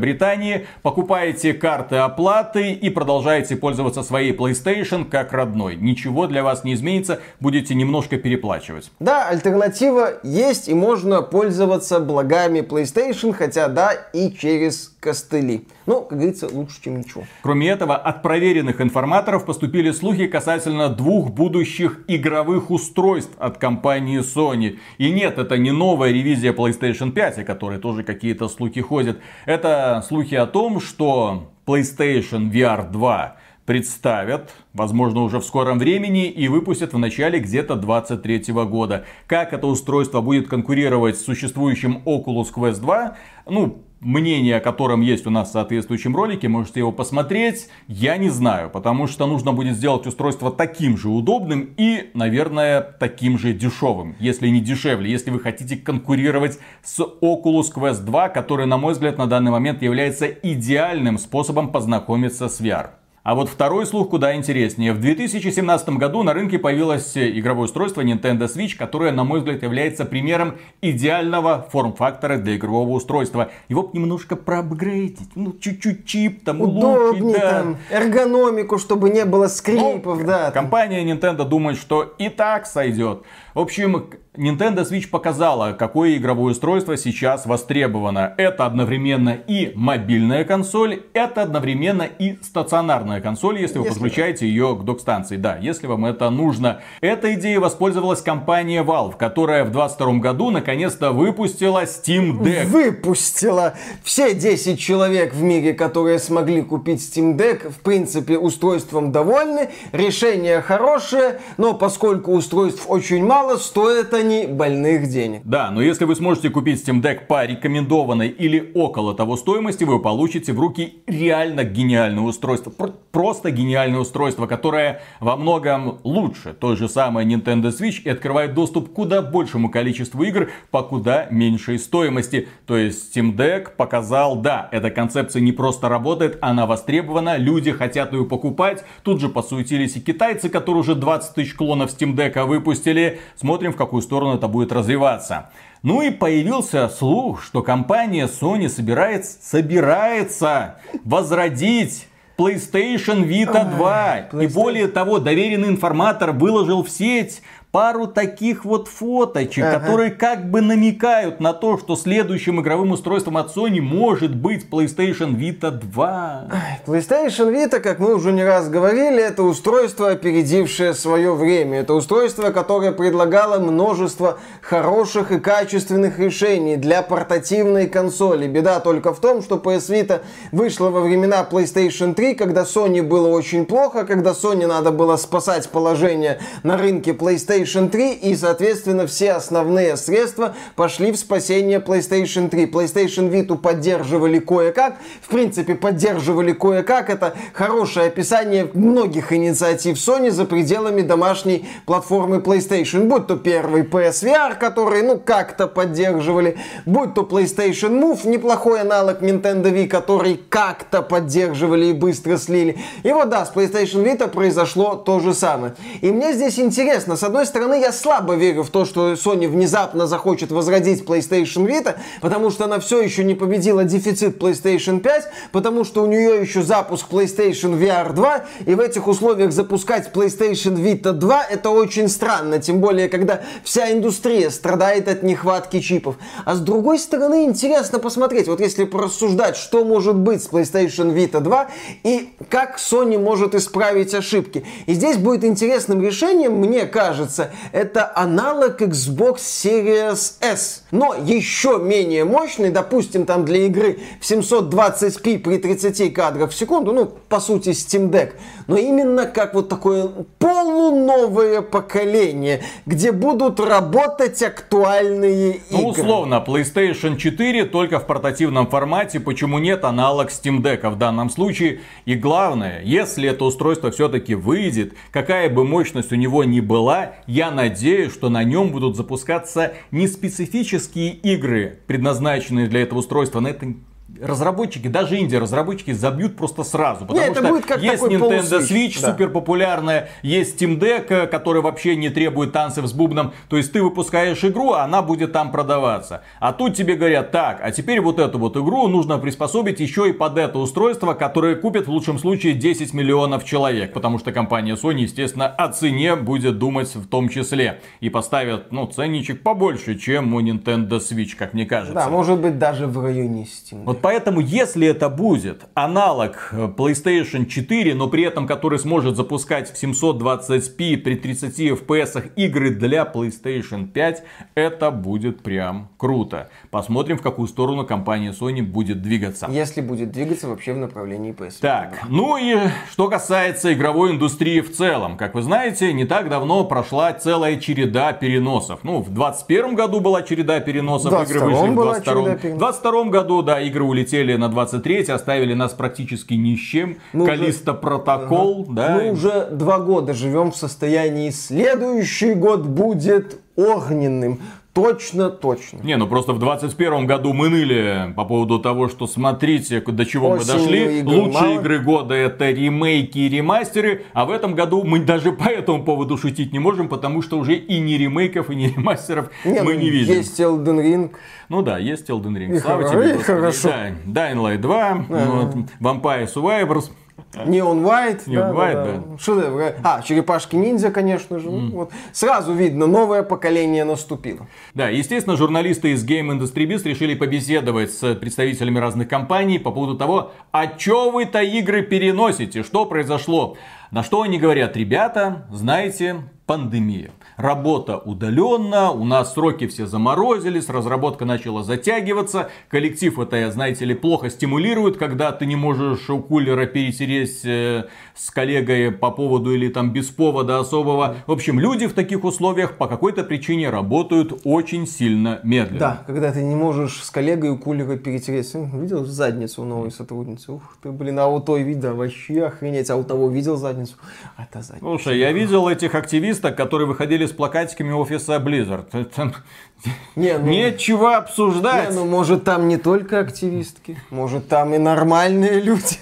покупаете карты оплаты и продолжаете пользоваться своей PlayStation как родной. Ничего для вас не изменится, будете немножко переплачивать.
Да, альтернатива есть и можно пользоваться благами PlayStation, хотя да, и через костыли. Ну, как говорится, лучше, чем ничего.
Кроме этого, от проверенных информаторов поступили слухи касательно двух будущих игровых устройств от компании Sony. И нет, это не новая ревизия PlayStation 5, о которой тоже какие-то слухи ходят. Это слухи о том, что PlayStation VR 2 представят, возможно, уже в скором времени и выпустят в начале где-то 23 года. Как это устройство будет конкурировать с существующим Oculus Quest 2, ну, мнение о котором есть у нас в соответствующем ролике, можете его посмотреть, я не знаю, потому что нужно будет сделать устройство таким же удобным и, наверное, таким же дешевым, если не дешевле, если вы хотите конкурировать с Oculus Quest 2, который, на мой взгляд, на данный момент является идеальным способом познакомиться с VR. А вот второй слух куда интереснее. В 2017 году на рынке появилось игровое устройство Nintendo Switch, которое, на мой взгляд, является примером идеального форм-фактора для игрового устройства. Его немножко проапгрейдить, ну, чуть-чуть чип там
улучшить, да. там, эргономику, чтобы не было скрипов, ну, да.
Компания Nintendo думает, что и так сойдет. В общем, Nintendo Switch показала, какое игровое устройство сейчас востребовано. Это одновременно и мобильная консоль, это одновременно и стационарная консоль, если, если вы подключаете ее к док-станции. Да, если вам это нужно. Этой идеей воспользовалась компания Valve, которая в 2022 году наконец-то выпустила Steam Deck.
Выпустила! Все 10 человек в мире, которые смогли купить Steam Deck, в принципе, устройством довольны. Решение хорошее, но поскольку устройств очень мало, стоит они они больных денег.
Да, но если вы сможете купить Steam Deck по рекомендованной или около того стоимости, вы получите в руки реально гениальное устройство. Просто гениальное устройство, которое во многом лучше той же самой Nintendo Switch и открывает доступ к куда большему количеству игр по куда меньшей стоимости. То есть Steam Deck показал, да, эта концепция не просто работает, она востребована, люди хотят ее покупать. Тут же подсуетились и китайцы, которые уже 20 тысяч клонов Steam Deck выпустили. Смотрим, в какую сторону сторону это будет развиваться. Ну и появился слух, что компания Sony собирается, собирается возродить PlayStation Vita 2. PlayStation... И более того, доверенный информатор выложил в сеть пару таких вот фоточек, ага. которые как бы намекают на то, что следующим игровым устройством от Sony может быть PlayStation Vita 2.
PlayStation Vita, как мы уже не раз говорили, это устройство, опередившее свое время. Это устройство, которое предлагало множество хороших и качественных решений для портативной консоли. Беда только в том, что PS Vita вышла во времена PlayStation 3, когда Sony было очень плохо, когда Sony надо было спасать положение на рынке PlayStation PlayStation 3, и, соответственно, все основные средства пошли в спасение PlayStation 3. PlayStation Vita поддерживали кое-как, в принципе, поддерживали кое-как. Это хорошее описание многих инициатив Sony за пределами домашней платформы PlayStation. Будь то первый PSVR, который, ну, как-то поддерживали, будь то PlayStation Move, неплохой аналог Nintendo Wii, который как-то поддерживали и быстро слили. И вот да, с PlayStation Vita произошло то же самое. И мне здесь интересно, с одной стороны, стороны, я слабо верю в то, что Sony внезапно захочет возродить PlayStation Vita, потому что она все еще не победила дефицит PlayStation 5, потому что у нее еще запуск PlayStation VR 2, и в этих условиях запускать PlayStation Vita 2 это очень странно, тем более, когда вся индустрия страдает от нехватки чипов. А с другой стороны, интересно посмотреть, вот если порассуждать, что может быть с PlayStation Vita 2 и как Sony может исправить ошибки. И здесь будет интересным решением, мне кажется, кажется, это аналог Xbox Series S, но еще менее мощный, допустим, там для игры в 720p при 30 кадрах в секунду, ну, по сути, Steam Deck, но именно как вот такое полуновое поколение, где будут работать актуальные
ну, игры. Ну, условно, PlayStation 4 только в портативном формате, почему нет аналог Steam Deck в данном случае. И главное, если это устройство все-таки выйдет, какая бы мощность у него ни была, я надеюсь, что на нем будут запускаться не специфические игры, предназначенные для этого устройства. На это разработчики, даже инди-разработчики забьют просто сразу. Потому Нет, что будет как есть Nintendo Switch, да. супер популярная, есть Steam Deck, э, который вообще не требует танцев с бубном. То есть ты выпускаешь игру, а она будет там продаваться. А тут тебе говорят, так, а теперь вот эту вот игру нужно приспособить еще и под это устройство, которое купит в лучшем случае 10 миллионов человек. Потому что компания Sony, естественно, о цене будет думать в том числе. И поставят, ну, ценничек побольше, чем у Nintendo Switch, как мне кажется.
Да, может быть даже в районе Steam.
Вот Поэтому, если это будет аналог э, PlayStation 4, но при этом который сможет запускать в 720p при 30 FPS игры для PlayStation 5, это будет прям круто. Посмотрим, в какую сторону компания Sony будет двигаться.
Если будет двигаться вообще в направлении PS.
Так, ну и что касается игровой индустрии в целом. Как вы знаете, не так давно прошла целая череда переносов. Ну, в 2021 году была череда переносов, игры вышли в 22 В 22 году, да, игры улетели на 23 оставили нас практически ни с чем. Мы Калиста уже... протокол, ага. да.
Мы уже два года живем в состоянии следующий год будет огненным. Точно, точно.
Не, ну просто в 21 году мы ныли по поводу того, что смотрите, до чего Осенью мы дошли. Игры Лучшие мало. игры года это ремейки и ремастеры. А в этом году мы даже *laughs* по этому поводу шутить не можем, потому что уже и не ремейков, и не ремастеров не, мы ну, не видим.
Есть Elden Ring.
Ну да, есть Elden Ring. И Слава тебе,
хорошо.
Да, Dying Light 2, а вот, Vampire Survivors.
White. Neon да, White, да. да. Шедевр. А, черепашки ниндзя, конечно же. Mm. Вот. Сразу видно, новое поколение наступило.
Да, естественно, журналисты из Game Industry Biz решили побеседовать с представителями разных компаний по поводу того, а чё вы-то игры переносите, что произошло. На что они говорят, ребята, знаете, пандемия работа удаленно, у нас сроки все заморозились, разработка начала затягиваться, коллектив это, знаете ли, плохо стимулирует, когда ты не можешь у кулера перетереть э, с коллегой по поводу или там без повода особого. В общем, люди в таких условиях по какой-то причине работают очень сильно медленно.
Да, когда ты не можешь с коллегой у кулера перетереть. Видел задницу у новой сотрудницы? Ух ты, блин, а у той вида вообще охренеть, а у того видел задницу? А это задница.
Слушай, я видел этих активисток, которые выходили с плакатиками офиса Blizzard. Там не, ну, Нечего обсуждать.
Не, ну может там не только активистки, может там и нормальные люди.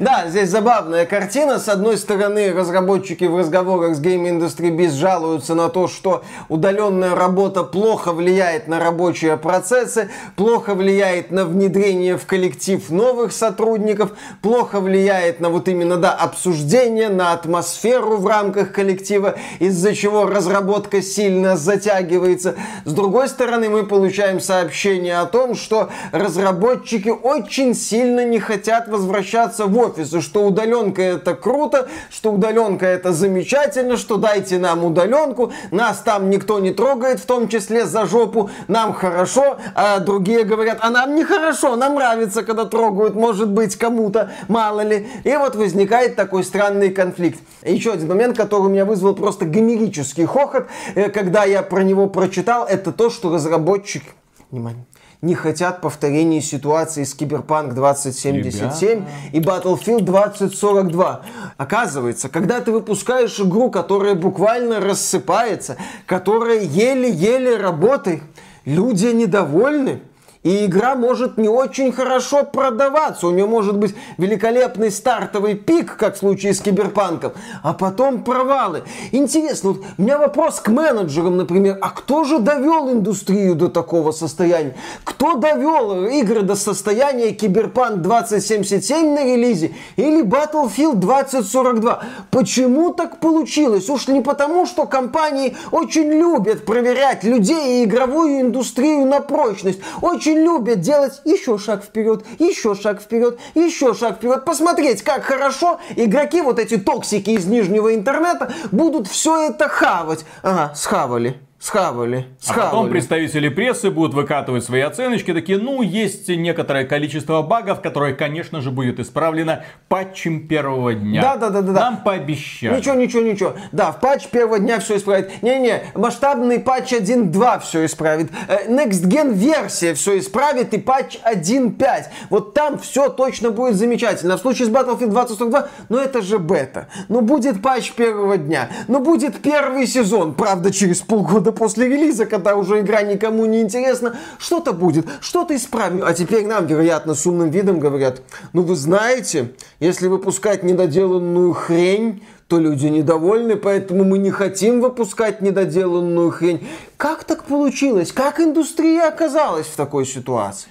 Да, здесь забавная картина. С одной стороны, разработчики в разговорах с Game Industry Biz жалуются на то, что удаленная работа плохо влияет на рабочие процессы, плохо влияет на внедрение в коллектив новых сотрудников, плохо влияет на вот именно, да, обсуждение, на атмосферу в рамках коллектива, из-за чего разработка сильно затягивается. С другой стороны, мы получаем сообщение о том, что разработчики очень сильно не хотят возвращаться в офисы, что удаленка это круто, что удаленка это замечательно, что дайте нам удаленку, нас там никто не трогает, в том числе за жопу, нам хорошо, а другие говорят, а нам нехорошо, нам нравится, когда трогают, может быть, кому-то, мало ли. И вот возникает такой странный конфликт. Еще один момент, который у меня вызвал просто гомерический хохот, э, когда я про него прочитал, это то, что разработчик, внимание, не хотят повторения ситуации с Киберпанк 2077 Ребята. и Battlefield 2042. Оказывается, когда ты выпускаешь игру, которая буквально рассыпается, которая еле-еле работает, люди недовольны и игра может не очень хорошо продаваться. У нее может быть великолепный стартовый пик, как в случае с Киберпанком, а потом провалы. Интересно, вот у меня вопрос к менеджерам, например, а кто же довел индустрию до такого состояния? Кто довел игры до состояния Киберпанк 2077 на релизе или Battlefield 2042? Почему так получилось? Уж не потому, что компании очень любят проверять людей и игровую индустрию на прочность. Очень любят делать еще шаг вперед, еще шаг вперед, еще шаг вперед. Посмотреть, как хорошо игроки, вот эти токсики из нижнего интернета, будут все это хавать. Ага, схавали. Схавали.
Схавали. А потом представители прессы будут выкатывать свои оценочки, такие, ну, есть некоторое количество багов, которое, конечно же, будет исправлено патчем первого дня.
Да, да, да, да.
Нам пообещали.
Ничего, ничего, ничего. Да, в патч первого дня все исправит. Не-не, масштабный патч 1.2 все исправит. Э, Next Gen версия все исправит и патч 1.5. Вот там все точно будет замечательно. В случае с Battlefield 2042, ну это же бета. Ну будет патч первого дня. Ну будет первый сезон. Правда, через полгода года после релиза, когда уже игра никому не интересна, что-то будет, что-то исправим. А теперь нам, вероятно, с умным видом говорят, ну вы знаете, если выпускать недоделанную хрень, то люди недовольны, поэтому мы не хотим выпускать недоделанную хрень. Как так получилось? Как индустрия оказалась в такой ситуации?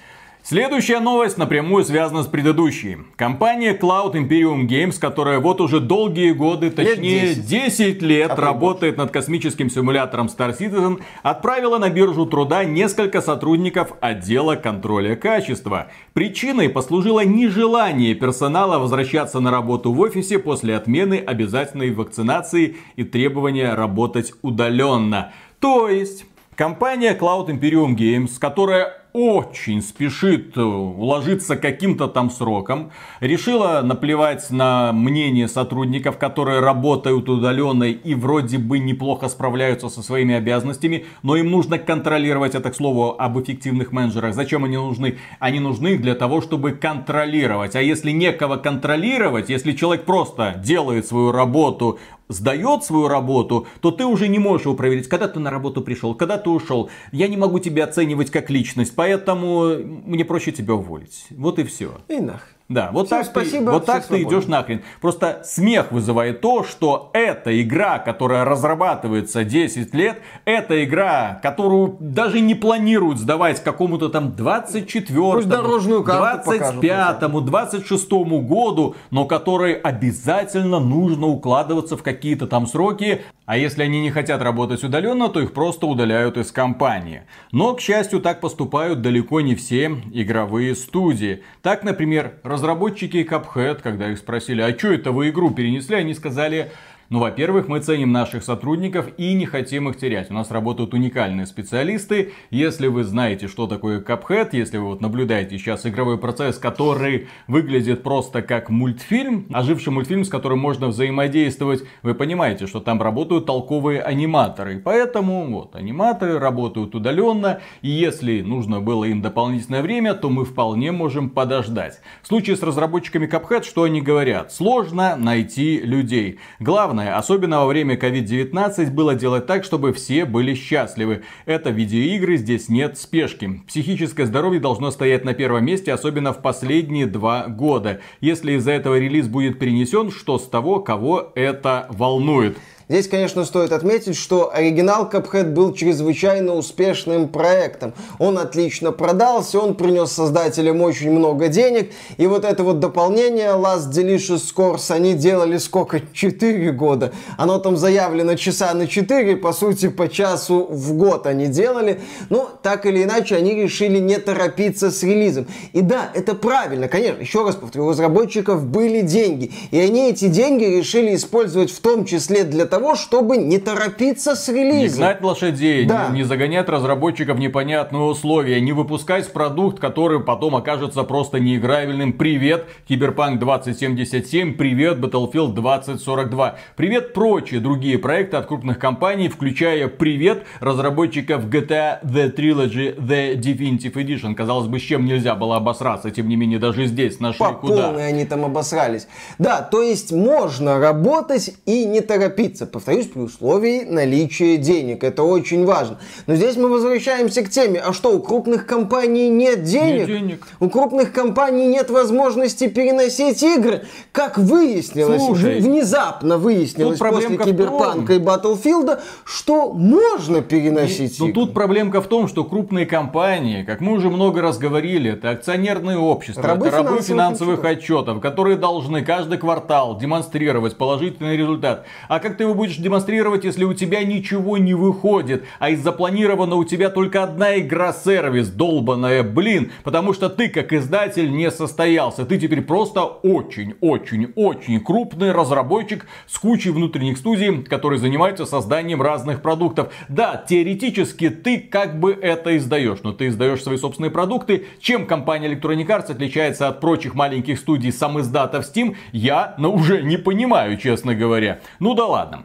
Следующая новость напрямую связана с предыдущей. Компания Cloud Imperium Games, которая вот уже долгие годы, точнее лет 10. 10 лет а работает над космическим симулятором Star Citizen, отправила на биржу труда несколько сотрудников отдела контроля качества. Причиной послужило нежелание персонала возвращаться на работу в офисе после отмены обязательной вакцинации и требования работать удаленно. То есть, компания Cloud Imperium Games, которая очень спешит э, уложиться каким-то там сроком, решила наплевать на мнение сотрудников, которые работают удаленно и вроде бы неплохо справляются со своими обязанностями, но им нужно контролировать, это к слову об эффективных менеджерах. Зачем они нужны? Они нужны для того, чтобы контролировать. А если некого контролировать, если человек просто делает свою работу сдает свою работу, то ты уже не можешь его проверить, когда ты на работу пришел, когда ты ушел. Я не могу тебя оценивать как личность, поэтому мне проще тебя уволить. Вот и все.
И нах.
Да, вот Всем так, спасибо, ты, вот так ты идешь нахрен. Просто смех вызывает то, что эта игра, которая разрабатывается 10 лет, эта игра, которую даже не планируют сдавать какому-то там 24-му, 25-му, 26-му году, но которой обязательно нужно укладываться в какие-то там сроки, а если они не хотят работать удаленно, то их просто удаляют из компании. Но, к счастью, так поступают далеко не все игровые студии. Так, например, разработчики Cuphead, когда их спросили, а что это вы игру перенесли, они сказали, ну, во-первых, мы ценим наших сотрудников и не хотим их терять. У нас работают уникальные специалисты. Если вы знаете, что такое Cuphead, если вы вот наблюдаете сейчас игровой процесс, который выглядит просто как мультфильм, оживший мультфильм, с которым можно взаимодействовать, вы понимаете, что там работают толковые аниматоры. Поэтому вот аниматоры работают удаленно, и если нужно было им дополнительное время, то мы вполне можем подождать. В случае с разработчиками Cuphead, что они говорят? Сложно найти людей. Главное главное, особенно во время COVID-19, было делать так, чтобы все были счастливы. Это видеоигры, здесь нет спешки. Психическое здоровье должно стоять на первом месте, особенно в последние два года. Если из-за этого релиз будет перенесен, что с того, кого это волнует?
Здесь, конечно, стоит отметить, что оригинал Cuphead был чрезвычайно успешным проектом. Он отлично продался, он принес создателям очень много денег. И вот это вот дополнение Last Delicious Scores они делали сколько? 4 года. Оно там заявлено часа на 4, по сути, по часу в год они делали. Но так или иначе, они решили не торопиться с релизом. И да, это правильно, конечно. Еще раз повторю, у разработчиков были деньги. И они эти деньги решили использовать в том числе для того, того, чтобы не торопиться с релизом. Не
гнать лошадей, да. не, не загонять разработчиков в непонятные условия, не выпускать продукт, который потом окажется просто неиграбельным. Привет, Киберпанк 2077, привет, Battlefield 2042. Привет, прочие другие проекты от крупных компаний, включая привет разработчиков GTA The Trilogy The Definitive Edition. Казалось бы, с чем нельзя было обосраться, тем не менее даже здесь нашли По куда.
они там обосрались. Да, то есть можно работать и не торопиться месяца. Повторюсь, при условии наличия денег. Это очень важно. Но здесь мы возвращаемся к теме. А что, у крупных компаний нет денег?
Нет денег.
У крупных компаний нет возможности переносить игры. Как выяснилось, Слушай, внезапно выяснилось после Киберпанка и Баттлфилда, что можно переносить
и, игры. Но тут проблемка в том, что крупные компании, как мы уже много раз говорили, это акционерные общества, рабы это рабы финансовых отчетов. отчетов, которые должны каждый квартал демонстрировать положительный результат. А как ты его будешь демонстрировать, если у тебя ничего не выходит, а из запланирована у тебя только одна игра-сервис, долбаная, блин, потому что ты как издатель не состоялся. Ты теперь просто очень-очень-очень крупный разработчик с кучей внутренних студий, которые занимаются созданием разных продуктов. Да, теоретически ты как бы это издаешь, но ты издаешь свои собственные продукты. Чем компания Electronic Arts отличается от прочих маленьких студий сам издатов Steam, я ну, уже не понимаю, честно говоря. Ну да ладно.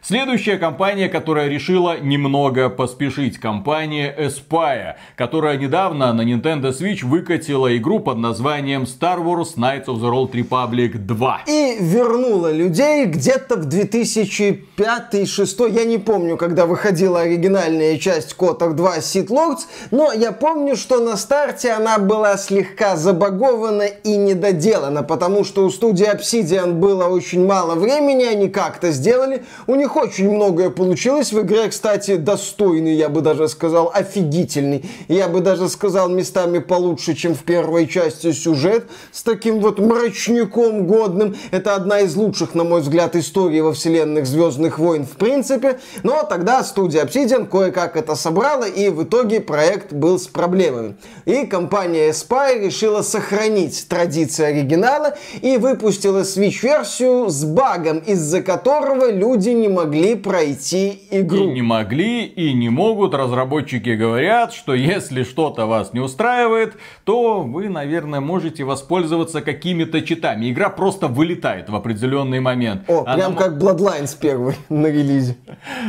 Следующая компания, которая решила немного поспешить, компания Aspire, которая недавно на Nintendo Switch выкатила игру под названием Star Wars Knights of the Old Republic 2.
И вернула людей где-то в 2005-2006, я не помню, когда выходила оригинальная часть Котор 2 Sith Lords, но я помню, что на старте она была слегка забагована и недоделана, потому что у студии Obsidian было очень мало времени, они как-то сделали. У них очень многое получилось в игре, кстати, достойный, я бы даже сказал, офигительный. Я бы даже сказал, местами получше, чем в первой части сюжет, с таким вот мрачником годным. Это одна из лучших, на мой взгляд, историй во вселенных Звездных войн в принципе. Но тогда студия Obsidian кое-как это собрала, и в итоге проект был с проблемами. И компания Spy решила сохранить традиции оригинала и выпустила Switch-версию с багом, из-за которого люди не могли пройти игру.
И не могли, и не могут. Разработчики говорят, что если что-то вас не устраивает, то вы, наверное, можете воспользоваться какими-то читами. Игра просто вылетает в определенный момент.
О, Она прям как Bloodlines первый *laughs* на релизе.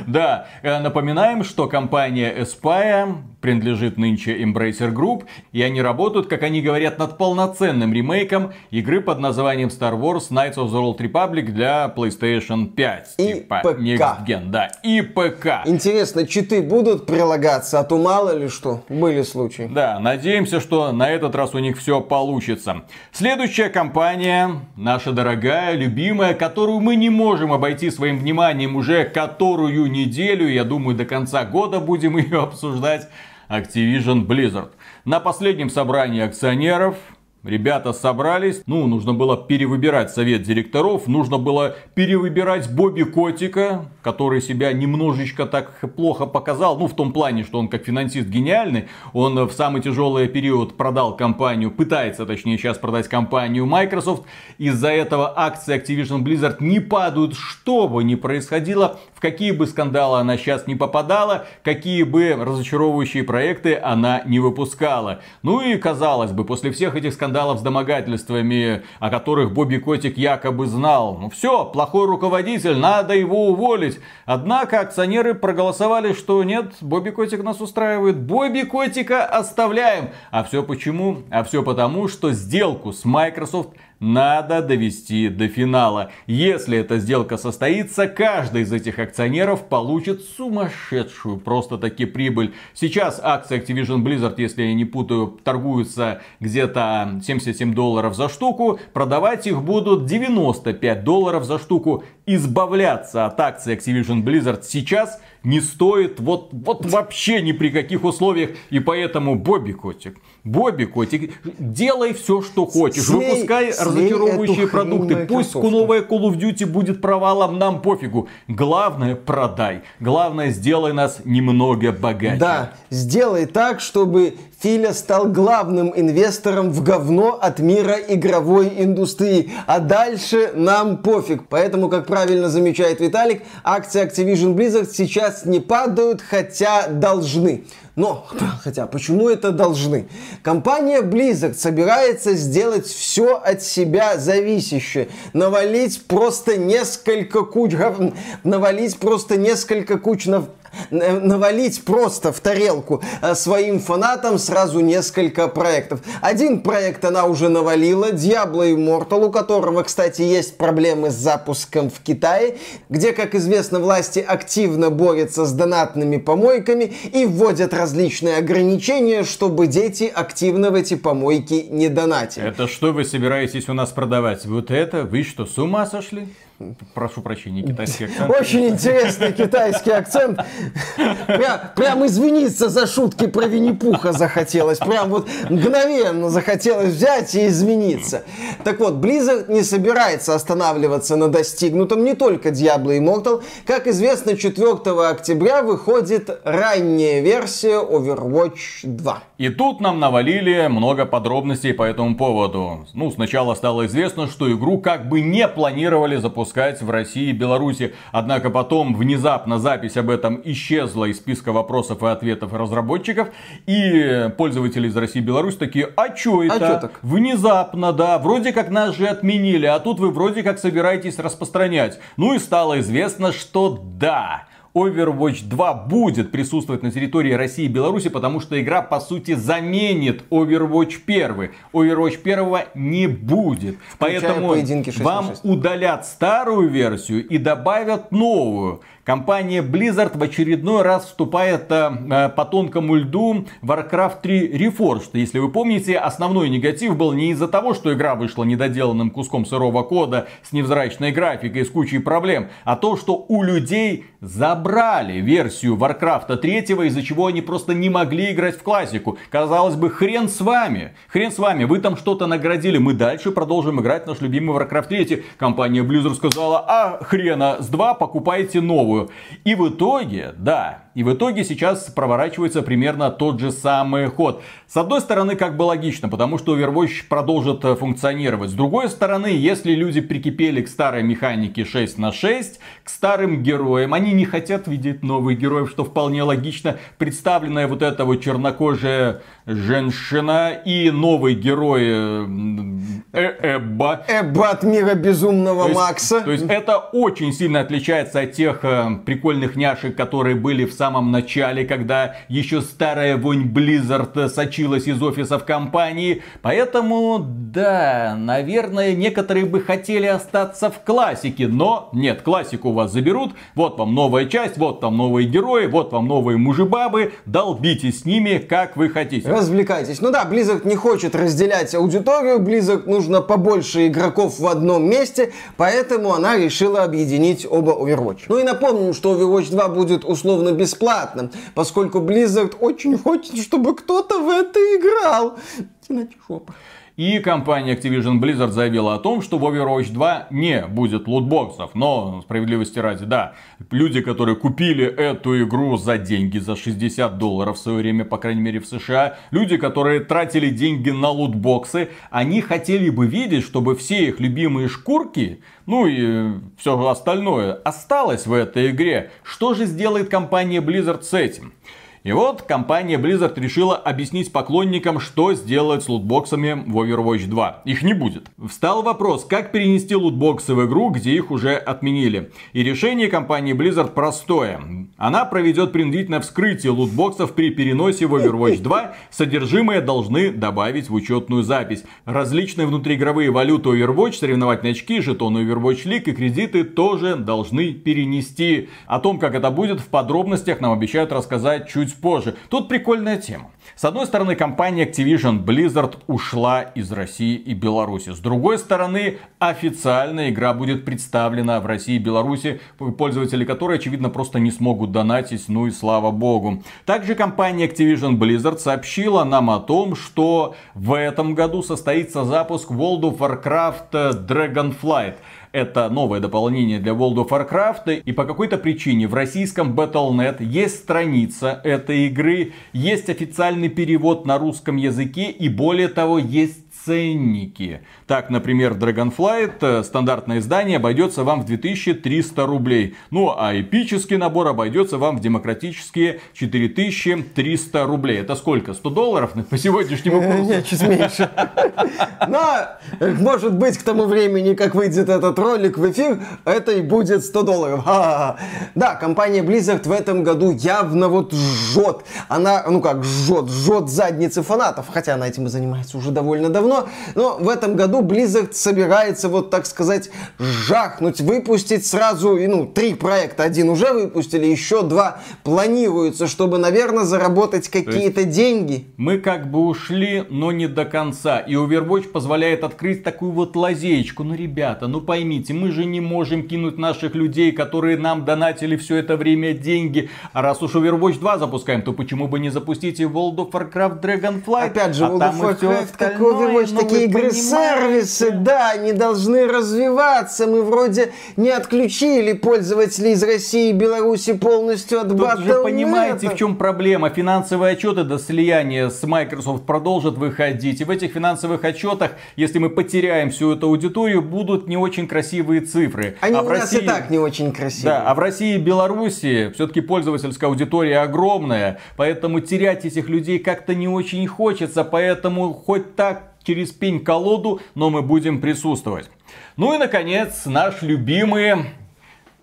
Да, э, напоминаем, что компания Espire принадлежит нынче Embracer Group, и они работают, как они говорят, над полноценным ремейком игры под названием Star Wars Knights of the Old Republic для PlayStation 5.
И типа ПК.
Next Gen, да, и ПК.
Интересно, читы будут прилагаться, а то мало ли что, были случаи.
Да, надеемся, что на этот раз у них все получится. Следующая компания, наша дорогая, любимая, которую мы не можем обойти своим вниманием уже которую неделю, я думаю, до конца года будем *laughs* ее обсуждать. Activision Blizzard. На последнем собрании акционеров Ребята собрались, ну, нужно было перевыбирать совет директоров, нужно было перевыбирать Бобби Котика, который себя немножечко так плохо показал, ну, в том плане, что он как финансист гениальный, он в самый тяжелый период продал компанию, пытается, точнее, сейчас продать компанию Microsoft, из-за этого акции Activision Blizzard не падают, что бы ни происходило, в какие бы скандалы она сейчас не попадала, какие бы разочаровывающие проекты она не выпускала. Ну и, казалось бы, после всех этих скандалов скандалов с домогательствами, о которых Бобби Котик якобы знал. Ну все, плохой руководитель, надо его уволить. Однако акционеры проголосовали, что нет, Бобби Котик нас устраивает. Бобби Котика оставляем. А все почему? А все потому, что сделку с Microsoft надо довести до финала. Если эта сделка состоится, каждый из этих акционеров получит сумасшедшую просто таки прибыль. Сейчас акции Activision Blizzard, если я не путаю, торгуются где-то 77 долларов за штуку. Продавать их будут 95 долларов за штуку. Избавляться от акций Activision Blizzard сейчас не стоит вот, вот вообще ни при каких условиях. И поэтому Бобби Котик, Бобби Котик, делай все, что хочешь. Слей, Выпускай слей разочаровывающие продукты. Пусть картошка. новая Call of Duty будет провалом, нам пофигу. Главное, продай. Главное, сделай нас немного богаче.
Да, сделай так, чтобы Филя стал главным инвестором в говно от мира игровой индустрии. А дальше нам пофиг. Поэтому, как правильно замечает Виталик, акции Activision Blizzard сейчас не падают, хотя должны. Но, хотя, почему это должны? Компания Blizzard собирается сделать все от себя зависящее. Навалить просто несколько куч... Навалить просто несколько куч... Навалить просто в тарелку э, своим фанатам сразу несколько проектов. Один проект она уже навалила, Diablo Immortal, у которого, кстати, есть проблемы с запуском в Китае, где, как известно, власти активно борются с донатными помойками и вводят различные ограничения, чтобы дети активно в эти помойки не донатили.
Это что вы собираетесь у нас продавать? Вот это? Вы что, с ума сошли? Прошу прощения, китайский *laughs* акцент.
Очень интересный китайский акцент. Прям, прям извиниться за шутки про Винни-Пуха захотелось. Прям вот мгновенно захотелось взять и извиниться. Так вот, Blizzard не собирается останавливаться на достигнутом не только Diablo Immortal. Как известно, 4 октября выходит ранняя версия Overwatch 2.
И тут нам навалили много подробностей по этому поводу. Ну, сначала стало известно, что игру как бы не планировали запускать запускать в России и Беларуси. Однако потом внезапно запись об этом исчезла из списка вопросов и ответов разработчиков. И пользователи из России и Беларуси такие, а чё это? А чё так? Внезапно, да. Вроде как нас же отменили, а тут вы вроде как собираетесь распространять. Ну и стало известно, что да. Overwatch 2 будет присутствовать на территории России и Беларуси, потому что игра по сути заменит Overwatch 1. Overwatch 1 не будет. Включая Поэтому вам удалят старую версию и добавят новую. Компания Blizzard в очередной раз вступает э, по тонкому льду Warcraft 3 Reforged. Если вы помните, основной негатив был не из-за того, что игра вышла недоделанным куском сырого кода с невзрачной графикой с кучей проблем, а то, что у людей забрали версию Warcraft 3, из-за чего они просто не могли играть в классику. Казалось бы, хрен с вами. Хрен с вами, вы там что-то наградили, мы дальше продолжим играть наш любимый Warcraft 3. Компания Blizzard сказала, а хрена с 2 покупайте новую. И в итоге, да, и в итоге сейчас проворачивается примерно тот же самый ход. С одной стороны, как бы логично, потому что Overwatch продолжит э, функционировать. С другой стороны, если люди прикипели к старой механике 6 на 6, к старым героям, они не хотят видеть новых героев, что вполне логично. Представленная вот эта вот чернокожая женщина и новый герой э, э Эбба.
Эбба от мира безумного
то есть,
Макса.
То есть это очень сильно отличается от тех прикольных няшек, которые были в самом начале, когда еще старая вонь Blizzard сочилась из офисов компании. Поэтому, да, наверное, некоторые бы хотели остаться в классике, но нет, классику у вас заберут. Вот вам новая часть, вот там новые герои, вот вам новые мужебабы. Долбитесь с ними, как вы хотите
развлекайтесь. Ну да, Blizzard не хочет разделять аудиторию, Blizzard нужно побольше игроков в одном месте, поэтому она решила объединить оба Overwatch. Ну и напомним, что Overwatch 2 будет условно бесплатным, поскольку Blizzard очень хочет, чтобы кто-то в это играл. Иначе жопа.
И компания Activision Blizzard заявила о том, что в Overwatch 2 не будет лутбоксов. Но, справедливости ради, да, люди, которые купили эту игру за деньги, за 60 долларов в свое время, по крайней мере в США, люди, которые тратили деньги на лутбоксы, они хотели бы видеть, чтобы все их любимые шкурки, ну и все остальное, осталось в этой игре. Что же сделает компания Blizzard с этим? И вот компания Blizzard решила объяснить поклонникам, что сделать с лутбоксами в Overwatch 2. Их не будет. Встал вопрос, как перенести лутбоксы в игру, где их уже отменили. И решение компании Blizzard простое. Она проведет принудительное вскрытие лутбоксов при переносе в Overwatch 2. Содержимое должны добавить в учетную запись. Различные внутриигровые валюты Overwatch, соревновательные очки, жетоны Overwatch League и кредиты тоже должны перенести. О том, как это будет в подробностях, нам обещают рассказать чуть чуть позже. Тут прикольная тема. С одной стороны, компания Activision Blizzard ушла из России и Беларуси. С другой стороны, официально игра будет представлена в России и Беларуси, пользователи которой, очевидно, просто не смогут донатить, ну и слава богу. Также компания Activision Blizzard сообщила нам о том, что в этом году состоится запуск World of Warcraft Dragonflight. Это новое дополнение для World of Warcraft. И по какой-то причине в российском Battle.net есть страница этой игры, есть официальный перевод на русском языке и более того есть ценники. Так, например, Dragonflight, э, стандартное издание, обойдется вам в 2300 рублей. Ну, а эпический набор обойдется вам в демократические 4300 рублей. Это сколько? 100 долларов *laughs* по сегодняшнему курсу?
Нет, чуть меньше. *laughs* Но, может быть, к тому времени, как выйдет этот ролик в эфир, это и будет 100 долларов. *laughs* Да, компания Blizzard в этом году явно вот жжет. Она, ну как, жжет, жжет задницы фанатов. Хотя она этим и занимается уже довольно давно. Но в этом году Blizzard собирается, вот так сказать, жахнуть, выпустить сразу, ну, три проекта. Один уже выпустили, еще два планируются, чтобы, наверное, заработать какие-то деньги.
Мы как бы ушли, но не до конца. И Overwatch позволяет открыть такую вот лазеечку. Ну, ребята, ну поймите, мы же не можем кинуть наших людей, которые нам донатили все это время деньги. А раз уж Overwatch 2 запускаем, то почему бы не запустить и World of Warcraft Dragonflight?
Опять же, а World of Warcraft, как Overwatch, такие игры сервисы, да, они должны развиваться. Мы вроде не отключили пользователей из России и Беларуси полностью от Тут же
понимаете, в чем проблема. Финансовые отчеты до слияния с Microsoft продолжат выходить. И в этих финансовых отчетах, если мы потеряем всю эту аудиторию, будут не очень красивые цифры.
Они а у нас России... и так не очень красивые.
Да, а в России и Беларуси все-таки пользовательская аудитория огромная. Поэтому терять этих людей как-то не очень хочется. Поэтому хоть так через пень-колоду, но мы будем присутствовать. Ну и, наконец, наш любимый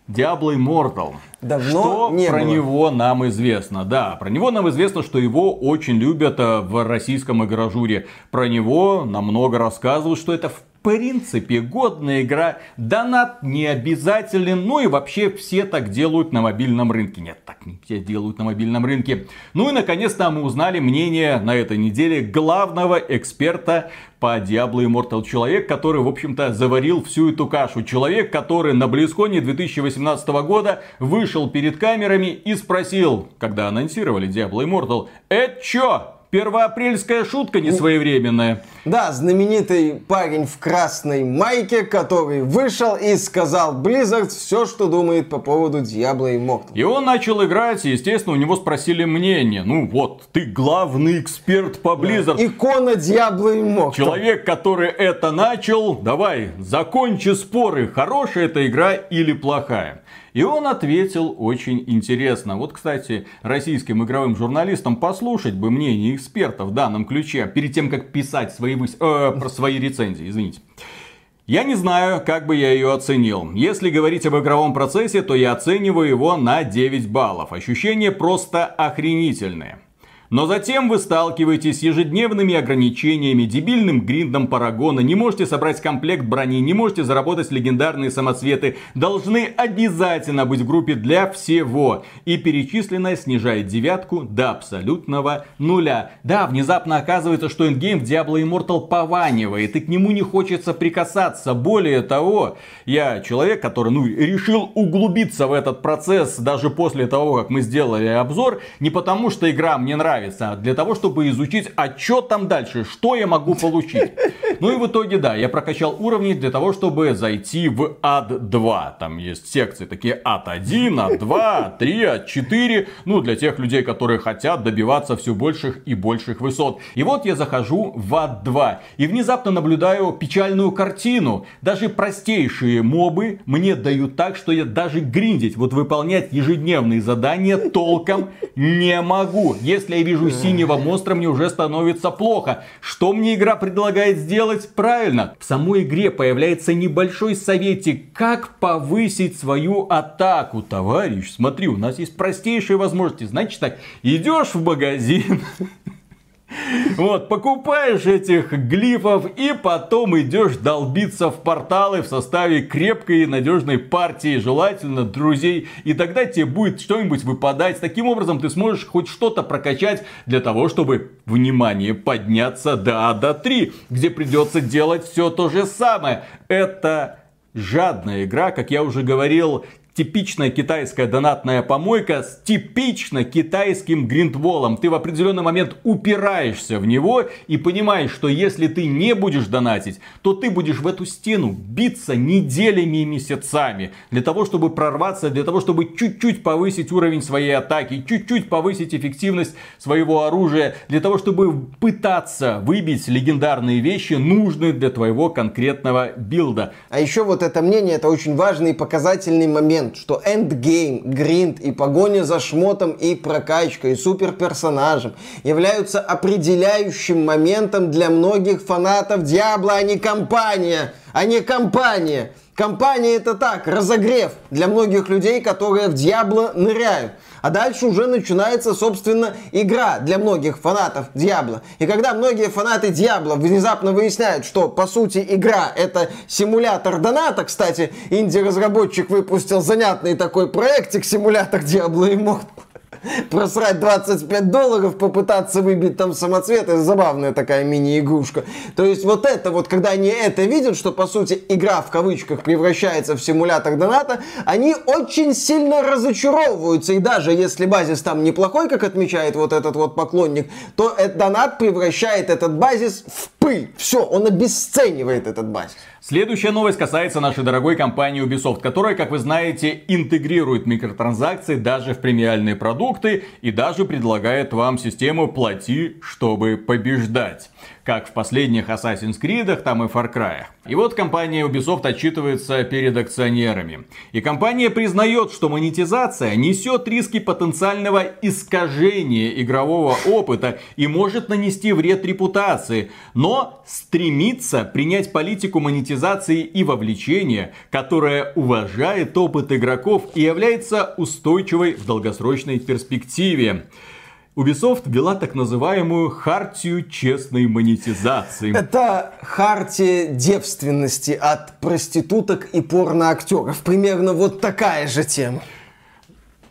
Diablo Immortal.
Давно
что
не
про
было.
него нам известно? Да, про него нам известно, что его очень любят э, в российском игражуре. Про него нам много рассказывают, что это в принципе, годная игра, донат не обязателен, ну и вообще все так делают на мобильном рынке. Нет, так не все делают на мобильном рынке. Ну и наконец-то мы узнали мнение на этой неделе главного эксперта по Diablo Immortal. Человек, который, в общем-то, заварил всю эту кашу. Человек, который на Близконе 2018 года вышел перед камерами и спросил, когда анонсировали Diablo Immortal, это чё? Первоапрельская шутка несвоевременная.
Да, знаменитый парень в красной майке, который вышел и сказал Blizzard все, что думает по поводу Diablo Immortal.
И он начал играть, и, естественно, у него спросили мнение. Ну вот, ты главный эксперт по Blizzard. Да.
Икона Diablo Immortal.
Человек, который это начал, давай, закончи споры, хорошая эта игра или плохая. И он ответил очень интересно. Вот, кстати, российским игровым журналистам послушать бы мнение экспертов в данном ключе, перед тем, как писать свои, э, про свои рецензии, извините. Я не знаю, как бы я ее оценил. Если говорить об игровом процессе, то я оцениваю его на 9 баллов. Ощущения просто охренительные. Но затем вы сталкиваетесь с ежедневными ограничениями, дебильным гриндом Парагона, не можете собрать комплект брони, не можете заработать легендарные самоцветы, должны обязательно быть в группе для всего. И перечисленное снижает девятку до абсолютного нуля. Да, внезапно оказывается, что эндгейм в Diablo Immortal пованивает, и к нему не хочется прикасаться. Более того, я человек, который ну, решил углубиться в этот процесс даже после того, как мы сделали обзор, не потому что игра мне нравится, нравится, для того, чтобы изучить, а что там дальше, что я могу получить. Ну и в итоге, да, я прокачал уровни для того, чтобы зайти в ад 2. Там есть секции такие ад 1, ад 2, ад 3, ад 4. Ну, для тех людей, которые хотят добиваться все больших и больших высот. И вот я захожу в ад 2 и внезапно наблюдаю печальную картину. Даже простейшие мобы мне дают так, что я даже гриндить, вот выполнять ежедневные задания толком не могу. Если я вижу синего монстра, мне уже становится плохо. Что мне игра предлагает сделать? Правильно, в самой игре появляется небольшой советик, как повысить свою атаку. Товарищ, смотри, у нас есть простейшие возможности. Значит так, идешь в магазин, *laughs* Вот, покупаешь этих глифов и потом идешь долбиться в порталы в составе крепкой и надежной партии, желательно друзей. И тогда тебе будет что-нибудь выпадать. Таким образом ты сможешь хоть что-то прокачать для того, чтобы, внимание, подняться до Ада 3, где придется делать все то же самое. Это жадная игра, как я уже говорил, типичная китайская донатная помойка с типично китайским гриндволом. Ты в определенный момент упираешься в него и понимаешь, что если ты не будешь донатить, то ты будешь в эту стену биться неделями и месяцами. Для того, чтобы прорваться, для того, чтобы чуть-чуть повысить уровень своей атаки, чуть-чуть повысить эффективность своего оружия, для того, чтобы пытаться выбить легендарные вещи, нужные для твоего конкретного билда.
А еще вот это мнение, это очень важный и показательный момент момент, что endgame, гринд и погоня за шмотом и прокачкой, и суперперсонажем являются определяющим моментом для многих фанатов Diablo, а не кампания, а не кампания. Кампания это так, разогрев для многих людей, которые в Diablo ныряют. А дальше уже начинается, собственно, игра для многих фанатов Diablo. И когда многие фанаты Diablo внезапно выясняют, что, по сути, игра это симулятор доната, кстати, инди-разработчик выпустил занятный такой проектик, симулятор Diablo Immortal, *laughs* просрать 25 долларов, попытаться выбить там самоцвет, это забавная такая мини-игрушка. То есть вот это вот, когда они это видят, что по сути игра в кавычках превращается в симулятор доната, они очень сильно разочаровываются. И даже если базис там неплохой, как отмечает вот этот вот поклонник, то этот донат превращает этот базис в пыль. Все, он обесценивает этот базис.
Следующая новость касается нашей дорогой компании Ubisoft, которая, как вы знаете, интегрирует микротранзакции даже в премиальные продукты и даже предлагает вам систему «плати, чтобы побеждать» как в последних Assassin's Creed, там и Far Cry. И вот компания Ubisoft отчитывается перед акционерами. И компания признает, что монетизация несет риски потенциального искажения игрового опыта и может нанести вред репутации, но стремится принять политику монетизации и вовлечения, которая уважает опыт игроков и является устойчивой в долгосрочной перспективе. Ubisoft ввела так называемую хартию честной монетизации.
Это хартия девственности от проституток и порноактеров. Примерно вот такая же тема.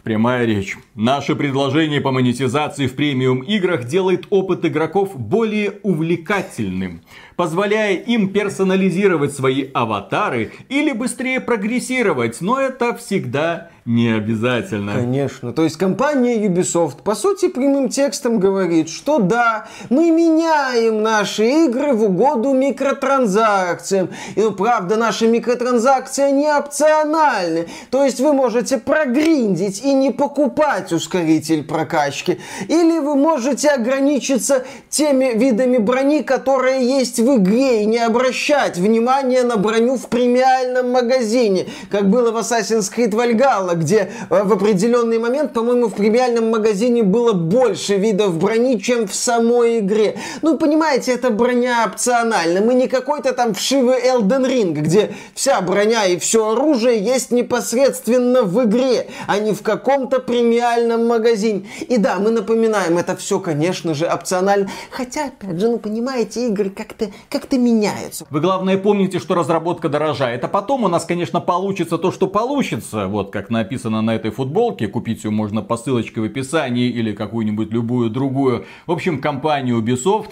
Прямая речь. Наше предложение по монетизации в премиум играх делает опыт игроков более увлекательным позволяя им персонализировать свои аватары или быстрее прогрессировать, но это всегда не обязательно.
Конечно. То есть компания Ubisoft, по сути, прямым текстом говорит, что да, мы меняем наши игры в угоду микротранзакциям. И, ну, правда, наши микротранзакции не опциональны. То есть вы можете прогриндить и не покупать ускоритель прокачки. Или вы можете ограничиться теми видами брони, которые есть в в игре и не обращать внимания на броню в премиальном магазине, как было в Assassin's Creed Valhalla, где э, в определенный момент, по-моему, в премиальном магазине было больше видов брони, чем в самой игре. Ну, понимаете, это броня опциональна. Мы не какой-то там вшивый Elden Ring, где вся броня и все оружие есть непосредственно в игре, а не в каком-то премиальном магазине. И да, мы напоминаем, это все, конечно же, опционально. Хотя, опять же, ну, понимаете, игры как-то как-то меняются.
Вы главное помните, что разработка дорожает, а потом у нас, конечно, получится то, что получится. Вот как написано на этой футболке, купить ее можно по ссылочке в описании или какую-нибудь любую другую. В общем, компания Ubisoft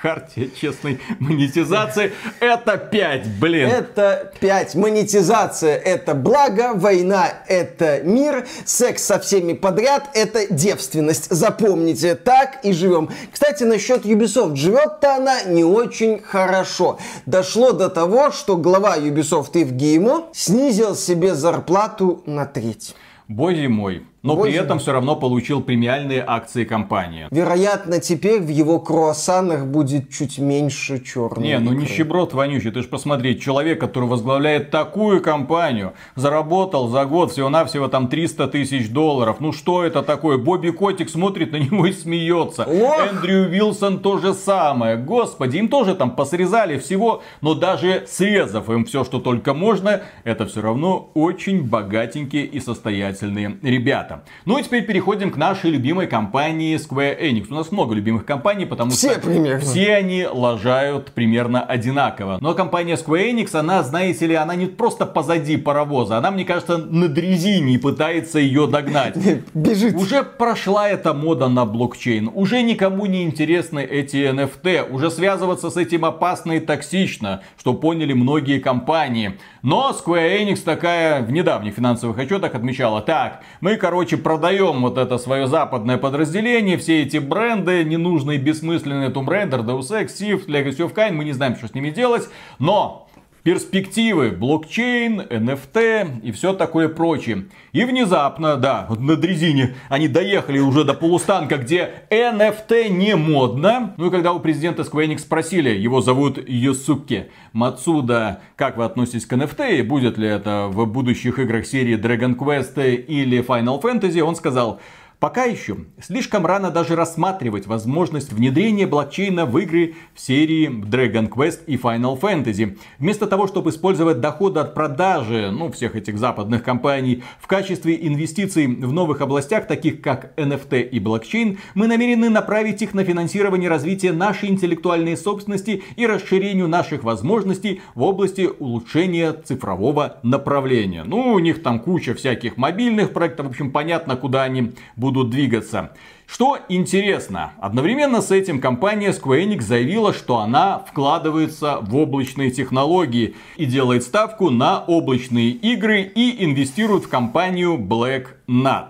Хартия честной монетизации. Это 5, блин.
Это 5. Монетизация это благо, война это мир, секс со всеми подряд это девственность. Запомните, так и живем. Кстати, насчет Ubisoft. Живет-то она не очень хорошо. Дошло до того, что глава Ubisoft Ив Геймо снизил себе зарплату на треть.
Боже мой. Но Боже. при этом все равно получил премиальные акции компании.
Вероятно, теперь в его круассанах будет чуть меньше черного.
Не, ну нищеброд вонючий. Ты же посмотри, человек, который возглавляет такую компанию, заработал за год всего-навсего там 300 тысяч долларов. Ну что это такое? Бобби Котик смотрит на него и смеется. Ох! Эндрю Вилсон то же самое. Господи, им тоже там посрезали всего, но даже срезав им все, что только можно, это все равно очень богатенькие и состоятельные ребята Ну и теперь переходим к нашей любимой компании Square Enix. У нас много любимых компаний, потому
все
что
примерно.
все они лажают примерно одинаково. Но компания Square Enix, она, знаете ли, она не просто позади паровоза, она, мне кажется, на дрезине и пытается ее догнать. *laughs*
Бежит.
Уже прошла эта мода на блокчейн, уже никому не интересны эти NFT, уже связываться с этим опасно и токсично, что поняли многие компании. Но Square Enix такая в недавних финансовых отчетах отмечала, так, мы, короче, продаем вот это свое западное подразделение, все эти бренды, ненужные, бессмысленные Tomb Raider, Deus Ex, Sif, Legacy of Kain, мы не знаем, что с ними делать, но перспективы, блокчейн, NFT и все такое прочее. И внезапно, да, вот на дрезине они доехали уже до полустанка, где NFT не модно. Ну и когда у президента Square Enix спросили, его зовут Йосуке Мацуда, как вы относитесь к NFT и будет ли это в будущих играх серии Dragon Quest или Final Fantasy, он сказал, Пока еще слишком рано даже рассматривать возможность внедрения блокчейна в игры в серии Dragon Quest и Final Fantasy. Вместо того, чтобы использовать доходы от продажи ну, всех этих западных компаний в качестве инвестиций в новых областях, таких как NFT и блокчейн, мы намерены направить их на финансирование развития нашей интеллектуальной собственности и расширению наших возможностей в области улучшения цифрового направления. Ну, у них там куча всяких мобильных проектов, в общем, понятно, куда они будут будут двигаться. Что интересно, одновременно с этим компания Square Enix заявила, что она вкладывается в облачные технологии и делает ставку на облачные игры и инвестирует в компанию Black Nut.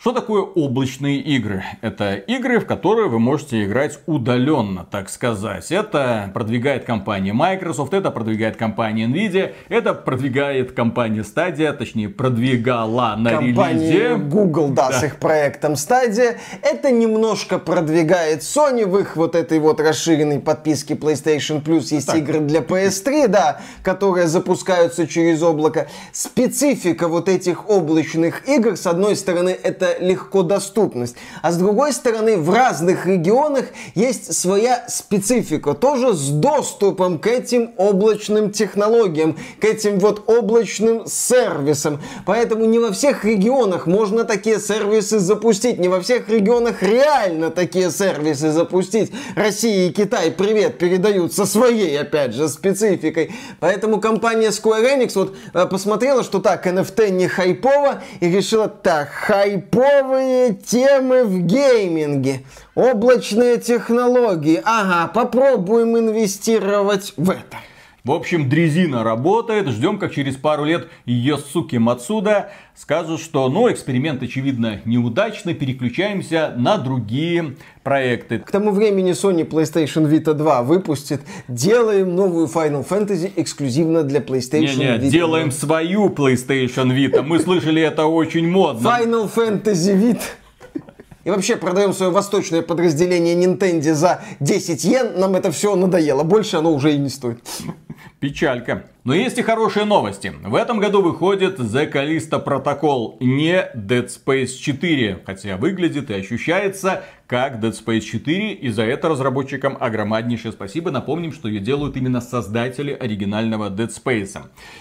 Что такое облачные игры? Это игры, в которые вы можете играть удаленно, так сказать. Это продвигает компания Microsoft, это продвигает компания Nvidia, это продвигает компания Stadia, точнее продвигала на компания релизе.
Google, да, да, с их проектом Stadia. Это немножко продвигает Sony в их вот этой вот расширенной подписке PlayStation Plus. Есть так. игры для PS3, да, которые запускаются через облако. Специфика вот этих облачных игр, с одной стороны, это это легко доступность. А с другой стороны, в разных регионах есть своя специфика, тоже с доступом к этим облачным технологиям, к этим вот облачным сервисам. Поэтому не во всех регионах можно такие сервисы запустить, не во всех регионах реально такие сервисы запустить. Россия и Китай, привет, передают со своей, опять же, спецификой. Поэтому компания Square Enix вот э, посмотрела, что так, NFT не хайпово, и решила, так, хайповые темы в гейминге, облачные технологии, ага, попробуем инвестировать в это.
В общем, дрезина работает. Ждем, как через пару лет ее суки Мацуда скажут, что ну, эксперимент, очевидно, неудачный, переключаемся на другие проекты.
К тому времени Sony PlayStation Vita 2 выпустит, делаем новую Final Fantasy эксклюзивно для PlayStation
не, не,
Vita.
делаем свою PlayStation Vita. Мы слышали, это очень модно.
Final Fantasy Vita. И вообще продаем свое восточное подразделение Nintendo за 10 йен. Нам это все надоело. Больше оно уже и не стоит.
Печалька. Но есть и хорошие новости. В этом году выходит The Callisto Protocol, не Dead Space 4. Хотя выглядит и ощущается как Dead Space 4. И за это разработчикам огромнейшее спасибо. Напомним, что ее делают именно создатели оригинального Dead Space.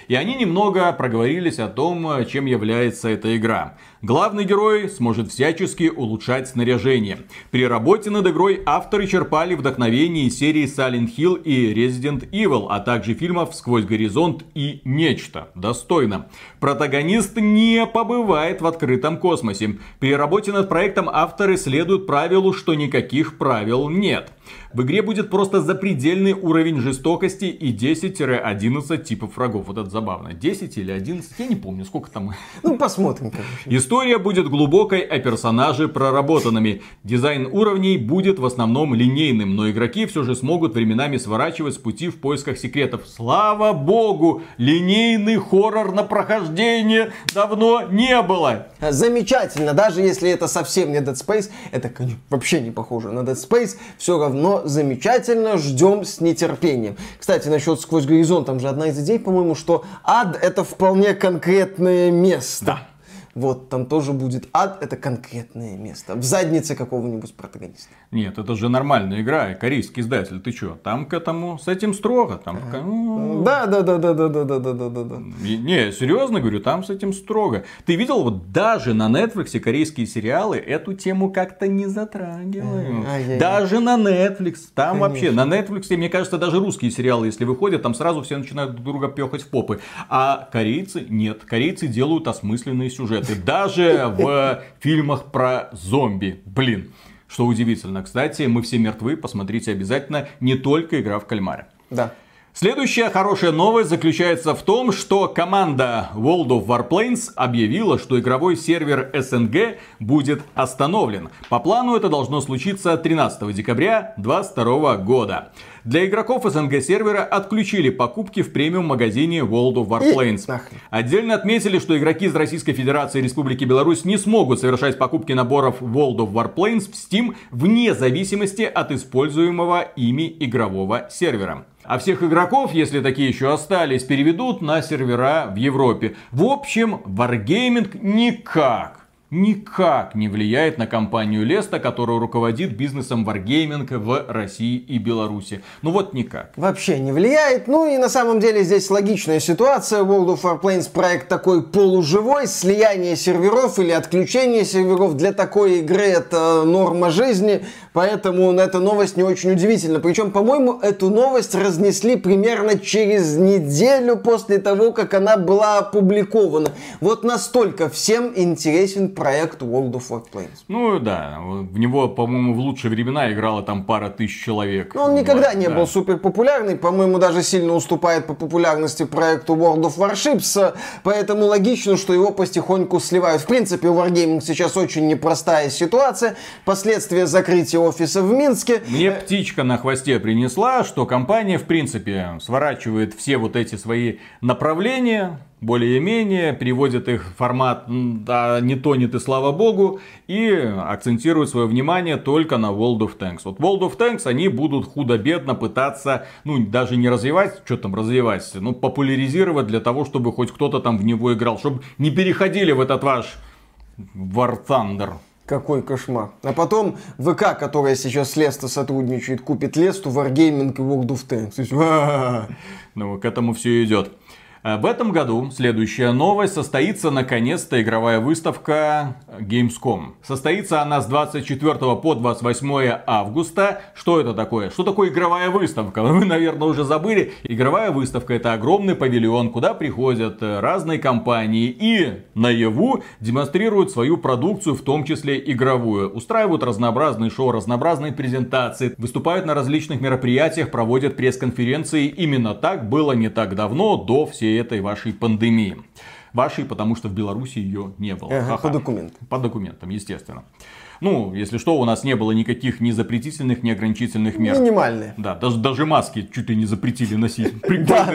И они немного проговорились о том, чем является эта игра. Главный герой сможет всячески улучшать снаряжение. При работе над игрой авторы черпали вдохновение из серии Silent Hill и Resident Evil, а также фильмов «Сквозь горизонт и нечто достойно. Протагонист не побывает в открытом космосе. При работе над проектом авторы следуют правилу, что никаких правил нет. В игре будет просто запредельный уровень жестокости и 10-11 типов врагов. Вот это забавно. 10 или 11, я не помню, сколько там.
Ну, посмотрим, короче.
История будет глубокой, а персонажи проработанными. Дизайн уровней будет в основном линейным, но игроки все же смогут временами сворачивать с пути в поисках секретов. Слава богу, линейный хоррор на прохождение давно не было.
Замечательно, даже если это совсем не Dead Space, это вообще не похоже на Dead Space, все равно замечательно, ждем с нетерпением. Кстати, насчет «Сквозь горизонт», там же одна из идей, по-моему, что ад это вполне конкретное место.
Да.
Вот, там тоже будет ад, это конкретное место. В заднице какого-нибудь протагониста.
Нет, это же нормальная игра, корейский издатель, ты чё? Там к этому, с этим строго. Там, ну,
Да, да, да, да, да, да, да, да, да, да.
Не, серьезно говорю, там с этим строго. Ты видел, вот даже на Netflix корейские сериалы эту тему как-то не затрагивают. Даже на Netflix. Там
Конечно.
вообще, на Netflix, мне кажется, даже русские сериалы, если выходят, там сразу все начинают друг друга пехать в попы. А корейцы нет. Корейцы делают осмысленные сюжеты. Даже в фильмах про зомби. Блин. Что удивительно. Кстати, мы все мертвы. Посмотрите обязательно. Не только игра в кальмаре.
Да.
Следующая хорошая новость заключается в том, что команда World of Warplanes объявила, что игровой сервер СНГ будет остановлен. По плану это должно случиться 13 декабря 2022 года. Для игроков СНГ сервера отключили покупки в премиум магазине World of Warplanes. Отдельно отметили, что игроки из Российской Федерации и Республики Беларусь не смогут совершать покупки наборов World of Warplanes в Steam вне зависимости от используемого ими игрового сервера. А всех игроков, если такие еще остались, переведут на сервера в Европе. В общем, Wargaming никак никак не влияет на компанию Леста, которая руководит бизнесом Wargaming в России и Беларуси. Ну вот никак.
Вообще не влияет. Ну и на самом деле здесь логичная ситуация. World of Warplanes проект такой полуживой. Слияние серверов или отключение серверов для такой игры это норма жизни. Поэтому эта новость не очень удивительна. Причем, по-моему, эту новость разнесли примерно через неделю после того, как она была опубликована. Вот настолько всем интересен проект World of Warplanes.
Ну да, в него, по-моему, в лучшие времена играло там пара тысяч человек.
Но он никогда
Вот,
не
да.
был супер популярный, по-моему, даже сильно уступает по популярности проекту World of Warships, поэтому логично, что его потихоньку сливают. В принципе, у Wargaming сейчас очень непростая ситуация, последствия закрытия офиса в Минске.
Мне птичка на хвосте принесла, что компания, в принципе, сворачивает все вот эти свои направления, более-менее, переводит их в формат да, не то, не ты, слава богу, и акцентирует свое внимание только на World of Tanks. Вот World of Tanks они будут худо-бедно пытаться, ну, даже не развивать, что там развивать, ну, популяризировать для того, чтобы хоть кто-то там в него играл, чтобы не переходили в этот ваш War Thunder.
Какой кошмар. А потом ВК, которая сейчас с Леста сотрудничает, купит Лесту, Wargaming и World of Tanks. *laughs*
Ну, к этому все идет. Э, в этом году, следующая новость, состоится наконец-то игровая выставка Gamescom. Состоится она с 24 по 28 августа. Что это такое? Что такое игровая выставка? *laughs* Вы, наверное, уже забыли. Игровая выставка это огромный павильон, куда приходят э, разные компании и наяву демонстрируют свою продукцию, в том числе игровую. Устраивают разнообразные шоу, разнообразные презентации, выступают на различных мероприятиях, проводят пресс-конференции. Именно так было не так давно, до всей всей этой вашей пандемии. Вашей, потому что в Беларуси ее не было.
Ага, по документам.
По документам, естественно. Ну, если что, у нас не было никаких ни запретительных, ни ограничительных мер.
Минимальные.
Да, даже, даже маски чуть ли не запретили носить. *laughs*
Да,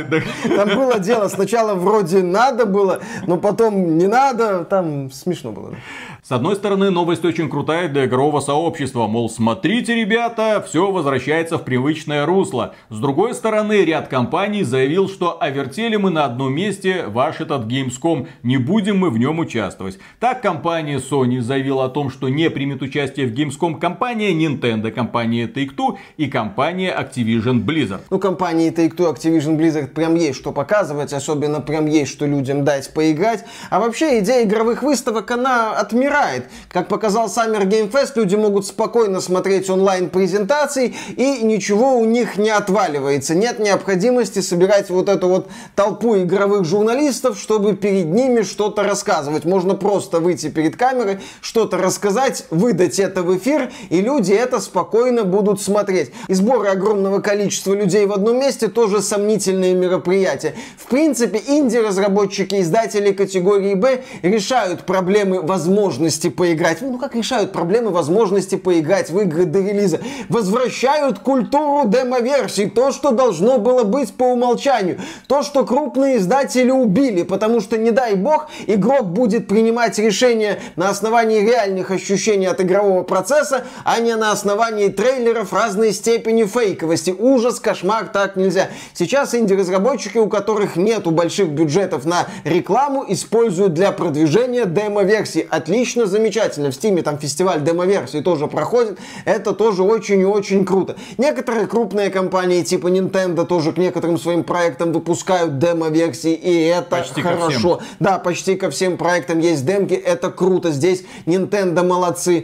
там было дело, сначала вроде надо было, но потом не надо, там смешно было.
С одной стороны, новость очень крутая для игрового сообщества. Мол, смотрите, ребята, все возвращается в привычное русло. С другой стороны, ряд компаний заявил, что овертели мы на одном месте ваш этот Gamescom. Не будем мы в нем участвовать. Так компания Sony заявила о том, что не примет участие в Gamescom компания Nintendo, компания Take-Two и компания Activision Blizzard.
Ну, компании Take-Two, Activision Blizzard прям есть что показывать, особенно прям есть что людям дать поиграть. А вообще идея игровых выставок, она отмирает. Как показал Summer Game Fest, люди могут спокойно смотреть онлайн-презентации, и ничего у них не отваливается. Нет необходимости собирать вот эту вот толпу игровых журналистов, чтобы перед ними что-то рассказывать. Можно просто выйти перед камерой, что-то рассказать, выдать это в эфир, и люди это спокойно будут смотреть. И сборы огромного количества людей в одном месте тоже сомнительные мероприятия. В принципе, инди-разработчики, издатели категории B решают проблемы возможности поиграть. Ну, как решают проблемы возможности поиграть в игры до релиза. Возвращают культуру демо-версий. То, что должно было быть по умолчанию. То, что крупные издатели убили. Потому что, не дай бог, игрок будет принимать решения на основании реальных ощущений от игрового процесса, а не на основании трейлеров разной степени фейковости. Ужас, кошмар, так нельзя. Сейчас инди-разработчики, у которых нету больших бюджетов на рекламу, используют для продвижения демо-версий. Отлично отлично, замечательно. В Стиме там фестиваль демо-версии тоже проходит. Это тоже очень и очень круто. Некоторые крупные компании типа Nintendo тоже к некоторым своим проектам выпускают демо-версии, и это почти хорошо. Да, почти ко всем проектам есть демки, это круто. Здесь Nintendo молодцы.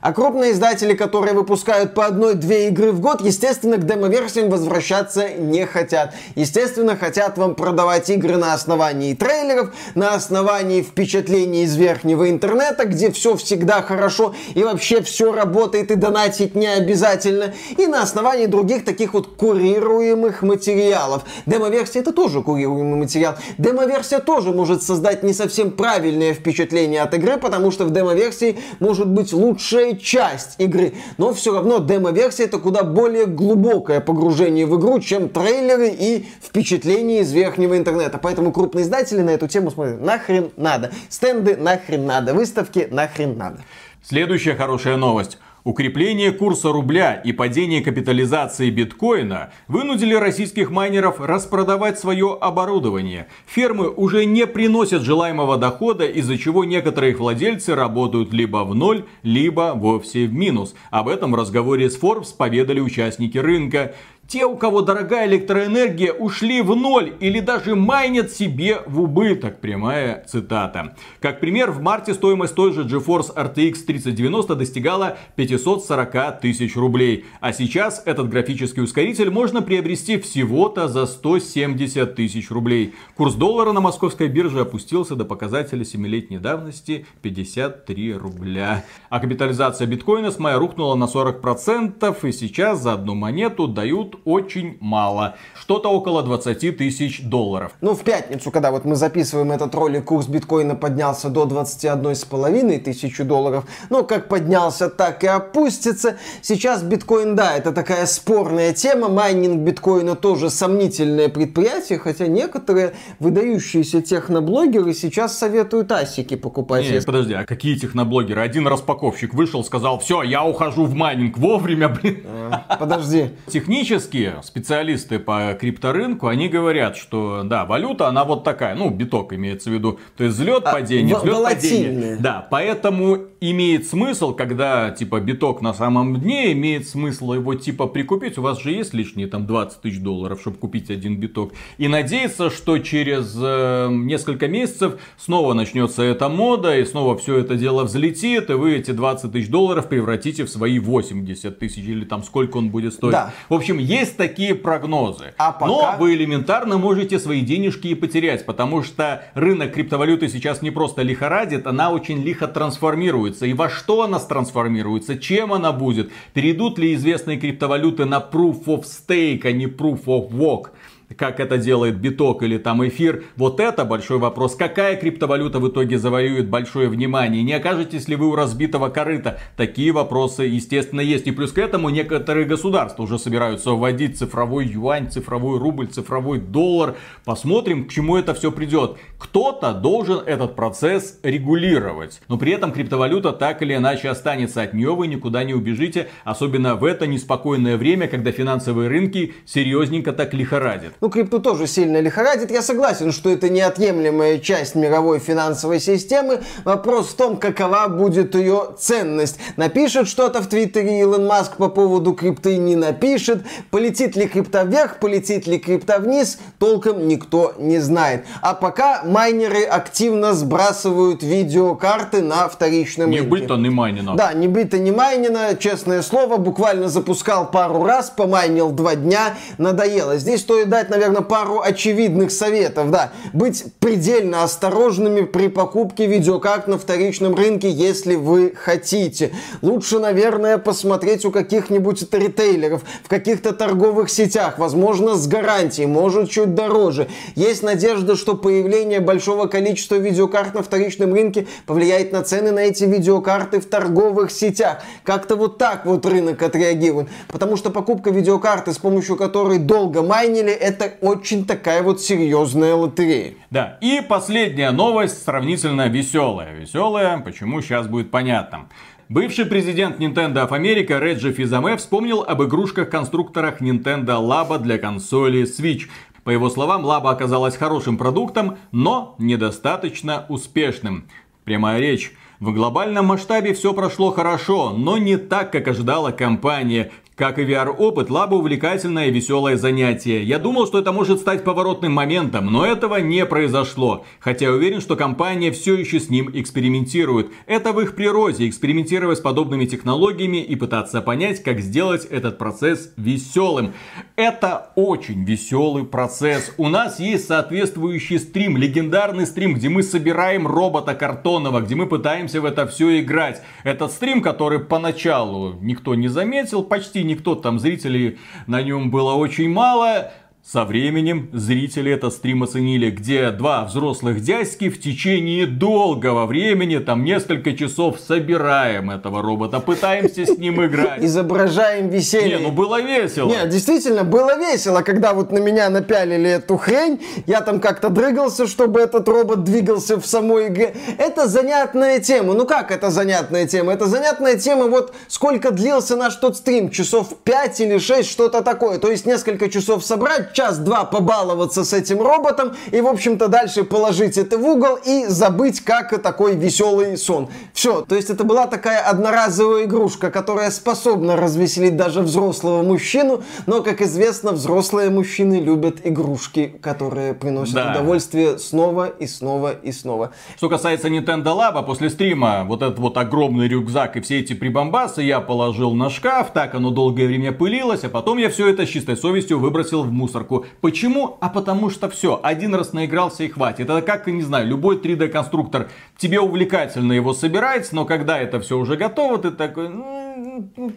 А крупные издатели, которые выпускают по одной-две игры в год, естественно, к демо-версиям возвращаться не хотят. Естественно, хотят вам продавать игры на основании трейлеров, на основании впечатлений из верхнего интернета, где все всегда хорошо и вообще все работает и донатить не обязательно, и на основании других таких вот курируемых материалов. Демо-версия это тоже курируемый материал. Демо-версия тоже может создать не совсем правильное впечатление от игры, потому что в демо-версии может быть лучшее большая часть игры. Но все равно демо-версия это куда более глубокое погружение в игру, чем трейлеры и впечатления из верхнего интернета. Поэтому крупные издатели на эту тему смотрят нахрен надо. Стенды нахрен надо. Выставки нахрен надо.
Следующая хорошая новость. Укрепление курса рубля и падение капитализации биткоина вынудили российских майнеров распродавать свое оборудование. Фермы уже не приносят желаемого дохода, из-за чего некоторые их владельцы работают либо в ноль, либо вовсе в минус. Об этом в разговоре с Forbes поведали участники рынка. Те, у кого дорогая электроэнергия, ушли в ноль или даже майнят себе в убыток. Прямая цитата. Как пример, в марте стоимость той же GeForce RTX 3090 достигала 540 тысяч рублей. А сейчас этот графический ускоритель можно приобрести всего-то за 170 тысяч рублей. Курс доллара на московской бирже опустился до показателя 7-летней давности 53 рубля. А капитализация биткоина с мая рухнула на 40% и сейчас за одну монету дают очень мало. Что-то около 20 тысяч долларов.
Ну, в пятницу, когда вот мы записываем этот ролик, курс биткоина поднялся до 21,5 тысячи долларов. Но как поднялся, так и опустится. Сейчас биткоин, да, это такая спорная тема. Майнинг биткоина тоже сомнительное предприятие, хотя некоторые выдающиеся техноблогеры сейчас советуют асики покупать.
Нет, подожди, а какие техноблогеры? Один распаковщик вышел, сказал, все, я ухожу в майнинг вовремя, блин.
А, подожди.
Технически немецкие специалисты по крипторынку, они говорят, что да, валюта, она вот такая, ну, биток имеется в виду, то есть взлет, а, падение, взлет, падение. Да, поэтому имеет смысл, когда типа биток на самом дне, имеет смысл его типа прикупить, у вас же есть лишние там 20 тысяч долларов, чтобы купить один биток, и надеяться, что через э, несколько месяцев снова начнется эта мода, и снова все это дело взлетит, и вы эти 20 тысяч долларов превратите в свои 80 тысяч, или там сколько он будет стоить. Да. В общем, есть такие прогнозы. А пока... Но вы элементарно можете свои денежки и потерять, потому что рынок криптовалюты сейчас не просто лихорадит, она очень лихо трансформируется. И во что она трансформируется, чем она будет, перейдут ли известные криптовалюты на Proof of Stake, а не Proof of Work как это делает биток или там эфир, вот это большой вопрос. Какая криптовалюта в итоге завоюет большое внимание? Не окажетесь ли вы у разбитого корыта? Такие вопросы, естественно, есть. И плюс к этому некоторые государства уже собираются вводить цифровой юань, цифровой рубль, цифровой доллар. Посмотрим, к чему это все придет. Кто-то должен этот процесс регулировать. Но при этом криптовалюта так или иначе останется. От нее вы никуда не убежите. Особенно в это неспокойное время, когда финансовые рынки серьезненько так лихорадят.
Ну, крипту тоже сильно лихорадит. Я согласен, что это неотъемлемая часть мировой финансовой системы. Вопрос в том, какова будет ее ценность. Напишет что-то в Твиттере Илон Маск по поводу крипты, не напишет. Полетит ли крипта вверх, полетит ли крипта вниз, толком никто не знает. А пока майнеры активно сбрасывают видеокарты на вторичном
не рынке. Не быть-то не майнено.
Да, не быть-то не майнено, честное слово. Буквально запускал пару раз, помайнил два дня, надоело. Здесь стоит дать наверное, пару очевидных советов, да. Быть предельно осторожными при покупке видеокарт на вторичном рынке, если вы хотите. Лучше, наверное, посмотреть у каких-нибудь ритейлеров, в каких-то торговых сетях, возможно, с гарантией, может, чуть дороже. Есть надежда, что появление большого количества видеокарт на вторичном рынке повлияет на цены на эти видеокарты в торговых сетях. Как-то вот так вот рынок отреагирует. Потому что покупка видеокарты, с помощью которой долго майнили, это это очень такая вот серьезная лотерея.
Да, и последняя новость сравнительно веселая. Веселая, почему сейчас будет понятно. Бывший президент Nintendo of America Реджи Физаме вспомнил об игрушках-конструкторах Nintendo Labo для консоли Switch. По его словам, Labo оказалась хорошим продуктом, но недостаточно успешным. Прямая речь. В глобальном масштабе все прошло хорошо, но не так, как ожидала компания. Как и VR-опыт, лаба увлекательное и веселое занятие. Я думал, что это может стать поворотным моментом, но этого не произошло. Хотя я уверен, что компания все еще с ним экспериментирует. Это в их природе, экспериментировать с подобными технологиями и пытаться понять, как сделать этот процесс веселым. Это очень веселый процесс. У нас есть соответствующий стрим, легендарный стрим, где мы собираем робота картонного, где мы пытаемся в это все играть. Этот стрим, который поначалу никто не заметил, почти никто там, зрителей на нем было очень мало. Со временем зрители этот стрим оценили, где два взрослых дядьки в течение долгого времени, там несколько часов собираем этого робота, пытаемся с ним играть.
Изображаем веселье.
Не, ну было весело.
Не, действительно, было весело, когда вот на меня напялили эту хрень, я там как-то дрыгался, чтобы этот робот двигался в самой игре. Это занятная тема. Ну как это занятная тема? Это занятная тема, вот сколько длился наш тот стрим, часов 5 или 6, что-то такое. То есть несколько часов собрать, час-два побаловаться с этим роботом и, в общем-то, дальше положить это в угол и забыть, как такой веселый сон. Все, то есть это была такая одноразовая игрушка, которая способна развеселить даже взрослого мужчину, но, как известно, взрослые мужчины любят игрушки, которые приносят да. удовольствие снова и снова и снова.
Что касается Nintendo Lab, после стрима вот этот вот огромный рюкзак и все эти прибамбасы я положил на шкаф, так оно долгое время пылилось, а потом я все это с чистой совестью выбросил в мусорку. Почему? А потому что все, один раз наигрался и хватит. Это как, не знаю, любой 3D конструктор. Тебе увлекательно его собирать, но когда это все уже готово, ты такой,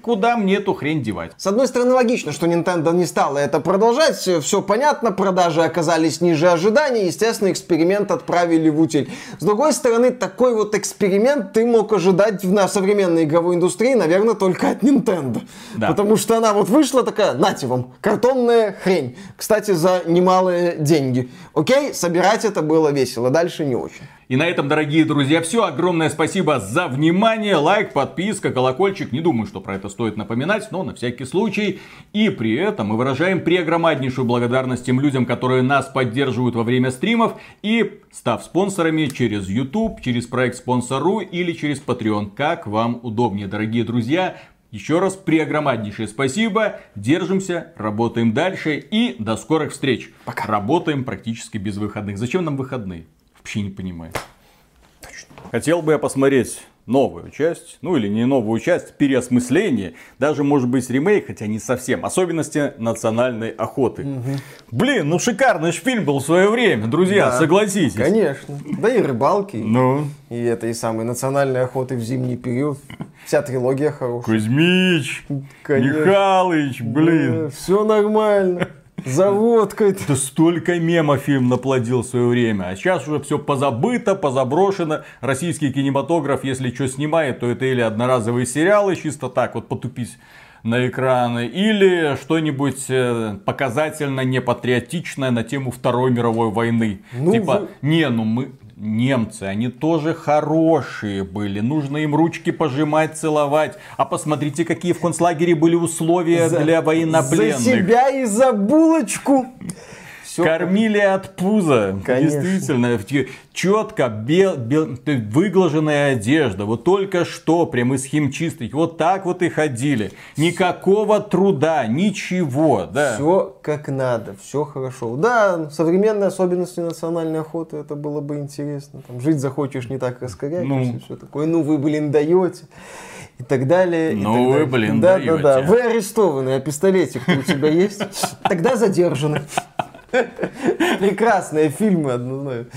куда мне эту хрень девать?
С одной стороны, логично, что Nintendo не стала это продолжать. Все понятно, продажи оказались ниже ожиданий. Естественно, эксперимент отправили в утиль. С другой стороны, такой вот эксперимент ты мог ожидать в современной игровой индустрии, наверное, только от Nintendo. Да. Потому что она вот вышла такая, нате вам, картонная хрень. Кстати, за немалые деньги. Окей, собирать это было весело, дальше не очень.
И на этом, дорогие друзья, все. Огромное спасибо за внимание. Лайк, подписка, колокольчик. Не думаю, что про это стоит напоминать, но на всякий случай. И при этом мы выражаем преогромаднейшую благодарность тем людям, которые нас поддерживают во время стримов и став спонсорами через YouTube, через проект Спонсору или через Patreon, как вам удобнее, дорогие друзья. Еще раз преогромаднейшее спасибо. Держимся, работаем дальше и до скорых встреч.
Пока.
Работаем практически без выходных. Зачем нам выходные? Вообще не понимаю. Хотел бы я посмотреть новую часть, ну или не новую часть, переосмысление, даже может быть ремейк, хотя не совсем, особенности национальной охоты. Блин, ну шикарный ж фильм был в свое время, друзья,
Да,
согласитесь.
Конечно. Да и рыбалки.
Ну,
И это и самой национальной охоты в зимний период. Вся трилогия хорошая.
Кузьмич,
Конечно.
Михалыч, блин.
Все нормально. За водкой.
Да столько мема фильм наплодил в свое время. А сейчас уже все позабыто, позаброшено. Российский кинематограф, если что снимает, то это или одноразовые сериалы, чисто так вот потупить на экраны, или что-нибудь э, показательно непатриотичное на тему Второй мировой войны.
Ну
типа,
вы-
не, ну мы немцы, они тоже хорошие были, нужно им ручки пожимать, целовать. А посмотрите, какие в концлагере были условия
За-
для военнопленных.
За себя и за булочку. Все
Кормили от пуза.
Конечно.
Действительно. Четко бел, бел- выглаженная одежда. Вот только что прям из химчистки. Вот так вот и ходили. Никакого труда, ничего. Да.
Все как надо, все хорошо. Да, современные особенности национальной охоты, это было бы интересно. Там, жить захочешь, не так раскорячишься,
Ну.
все такое. Ну вы, блин, даете. И так далее. и
Ну
так
вы,
далее.
блин,
да, да, да.
даете.
Вы арестованы, а пистолетик-то у тебя есть? *laughs* Тогда задержаны. *laughs* Прекрасные фильмы, однозначно.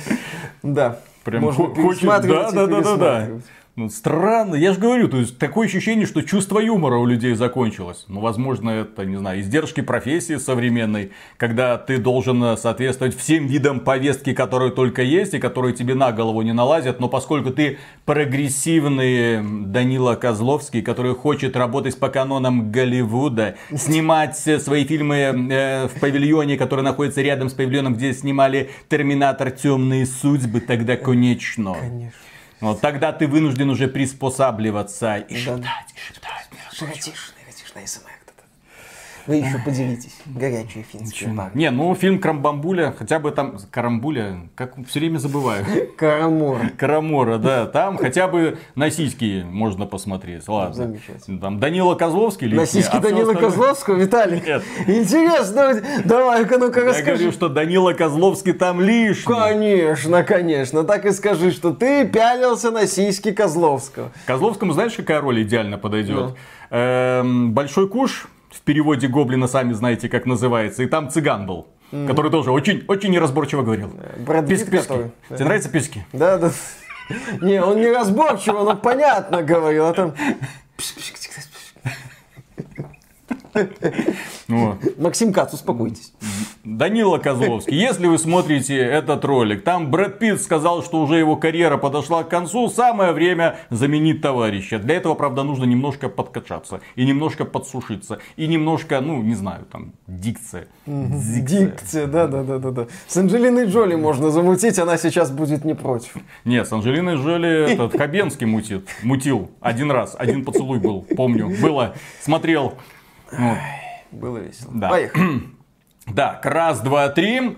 Да.
Прям
Можно
хо- хочет-
пересматривать
да, да, да, да, да. Ну, странно, я же говорю, то есть такое ощущение, что чувство юмора у людей закончилось. Ну, возможно, это, не знаю, издержки профессии современной, когда ты должен э, соответствовать всем видам повестки, которые только есть, и которые тебе на голову не налазят, но поскольку ты прогрессивный Данила Козловский, который хочет работать по канонам Голливуда, снимать э, свои фильмы э, в павильоне, который находится рядом с павильоном, где снимали Терминатор Темные судьбы, тогда конечно.
Конечно.
Вот тогда ты вынужден уже приспосабливаться и шептать, и шептать.
Горячишь, горячишь на СМР. Вы еще поделитесь. Горячие финские пары.
Не, ну фильм Крамбамбуля, хотя бы там Карамбуля, как все время забываю. *laughs*
Карамор.
Карамора, да, там хотя бы на сиськи можно посмотреть. Ладно.
Замечательно.
Там Данила Козловский лишний,
На сиськи Данила Козловского, Виталий.
Нет.
Интересно. Давай-ка, ну-ка
Я
расскажи.
говорю, что Данила Козловский там лишний.
Конечно, конечно. Так и скажи, что ты пялился на сиськи Козловского.
Козловскому знаешь, какая роль идеально подойдет?
Ну.
Эм, Большой куш, в переводе Гоблина сами знаете, как называется, и там цыган был. Который тоже очень, очень неразборчиво говорил.
Брэд Питт
Писки,
который.
Тебе нравятся писки?
Да, да. Не, он не разборчиво, но понятно говорил. А там... Максим Кац, успокойтесь.
Данила Козловский, если вы смотрите этот ролик, там Брэд Питт сказал, что уже его карьера подошла к концу, самое время заменить товарища. Для этого, правда, нужно немножко подкачаться, и немножко подсушиться, и немножко, ну, не знаю, там, дикция. Дикция.
Дикция, да, да, да, да, да. С Анджелиной Джоли можно замутить, она сейчас будет не против.
Нет, с Анджелиной Джоли этот Хабенский мутит, мутил один раз, один поцелуй был, помню, было, смотрел. Вот.
Было весело.
Да.
Поехали.
Так, раз, два, три.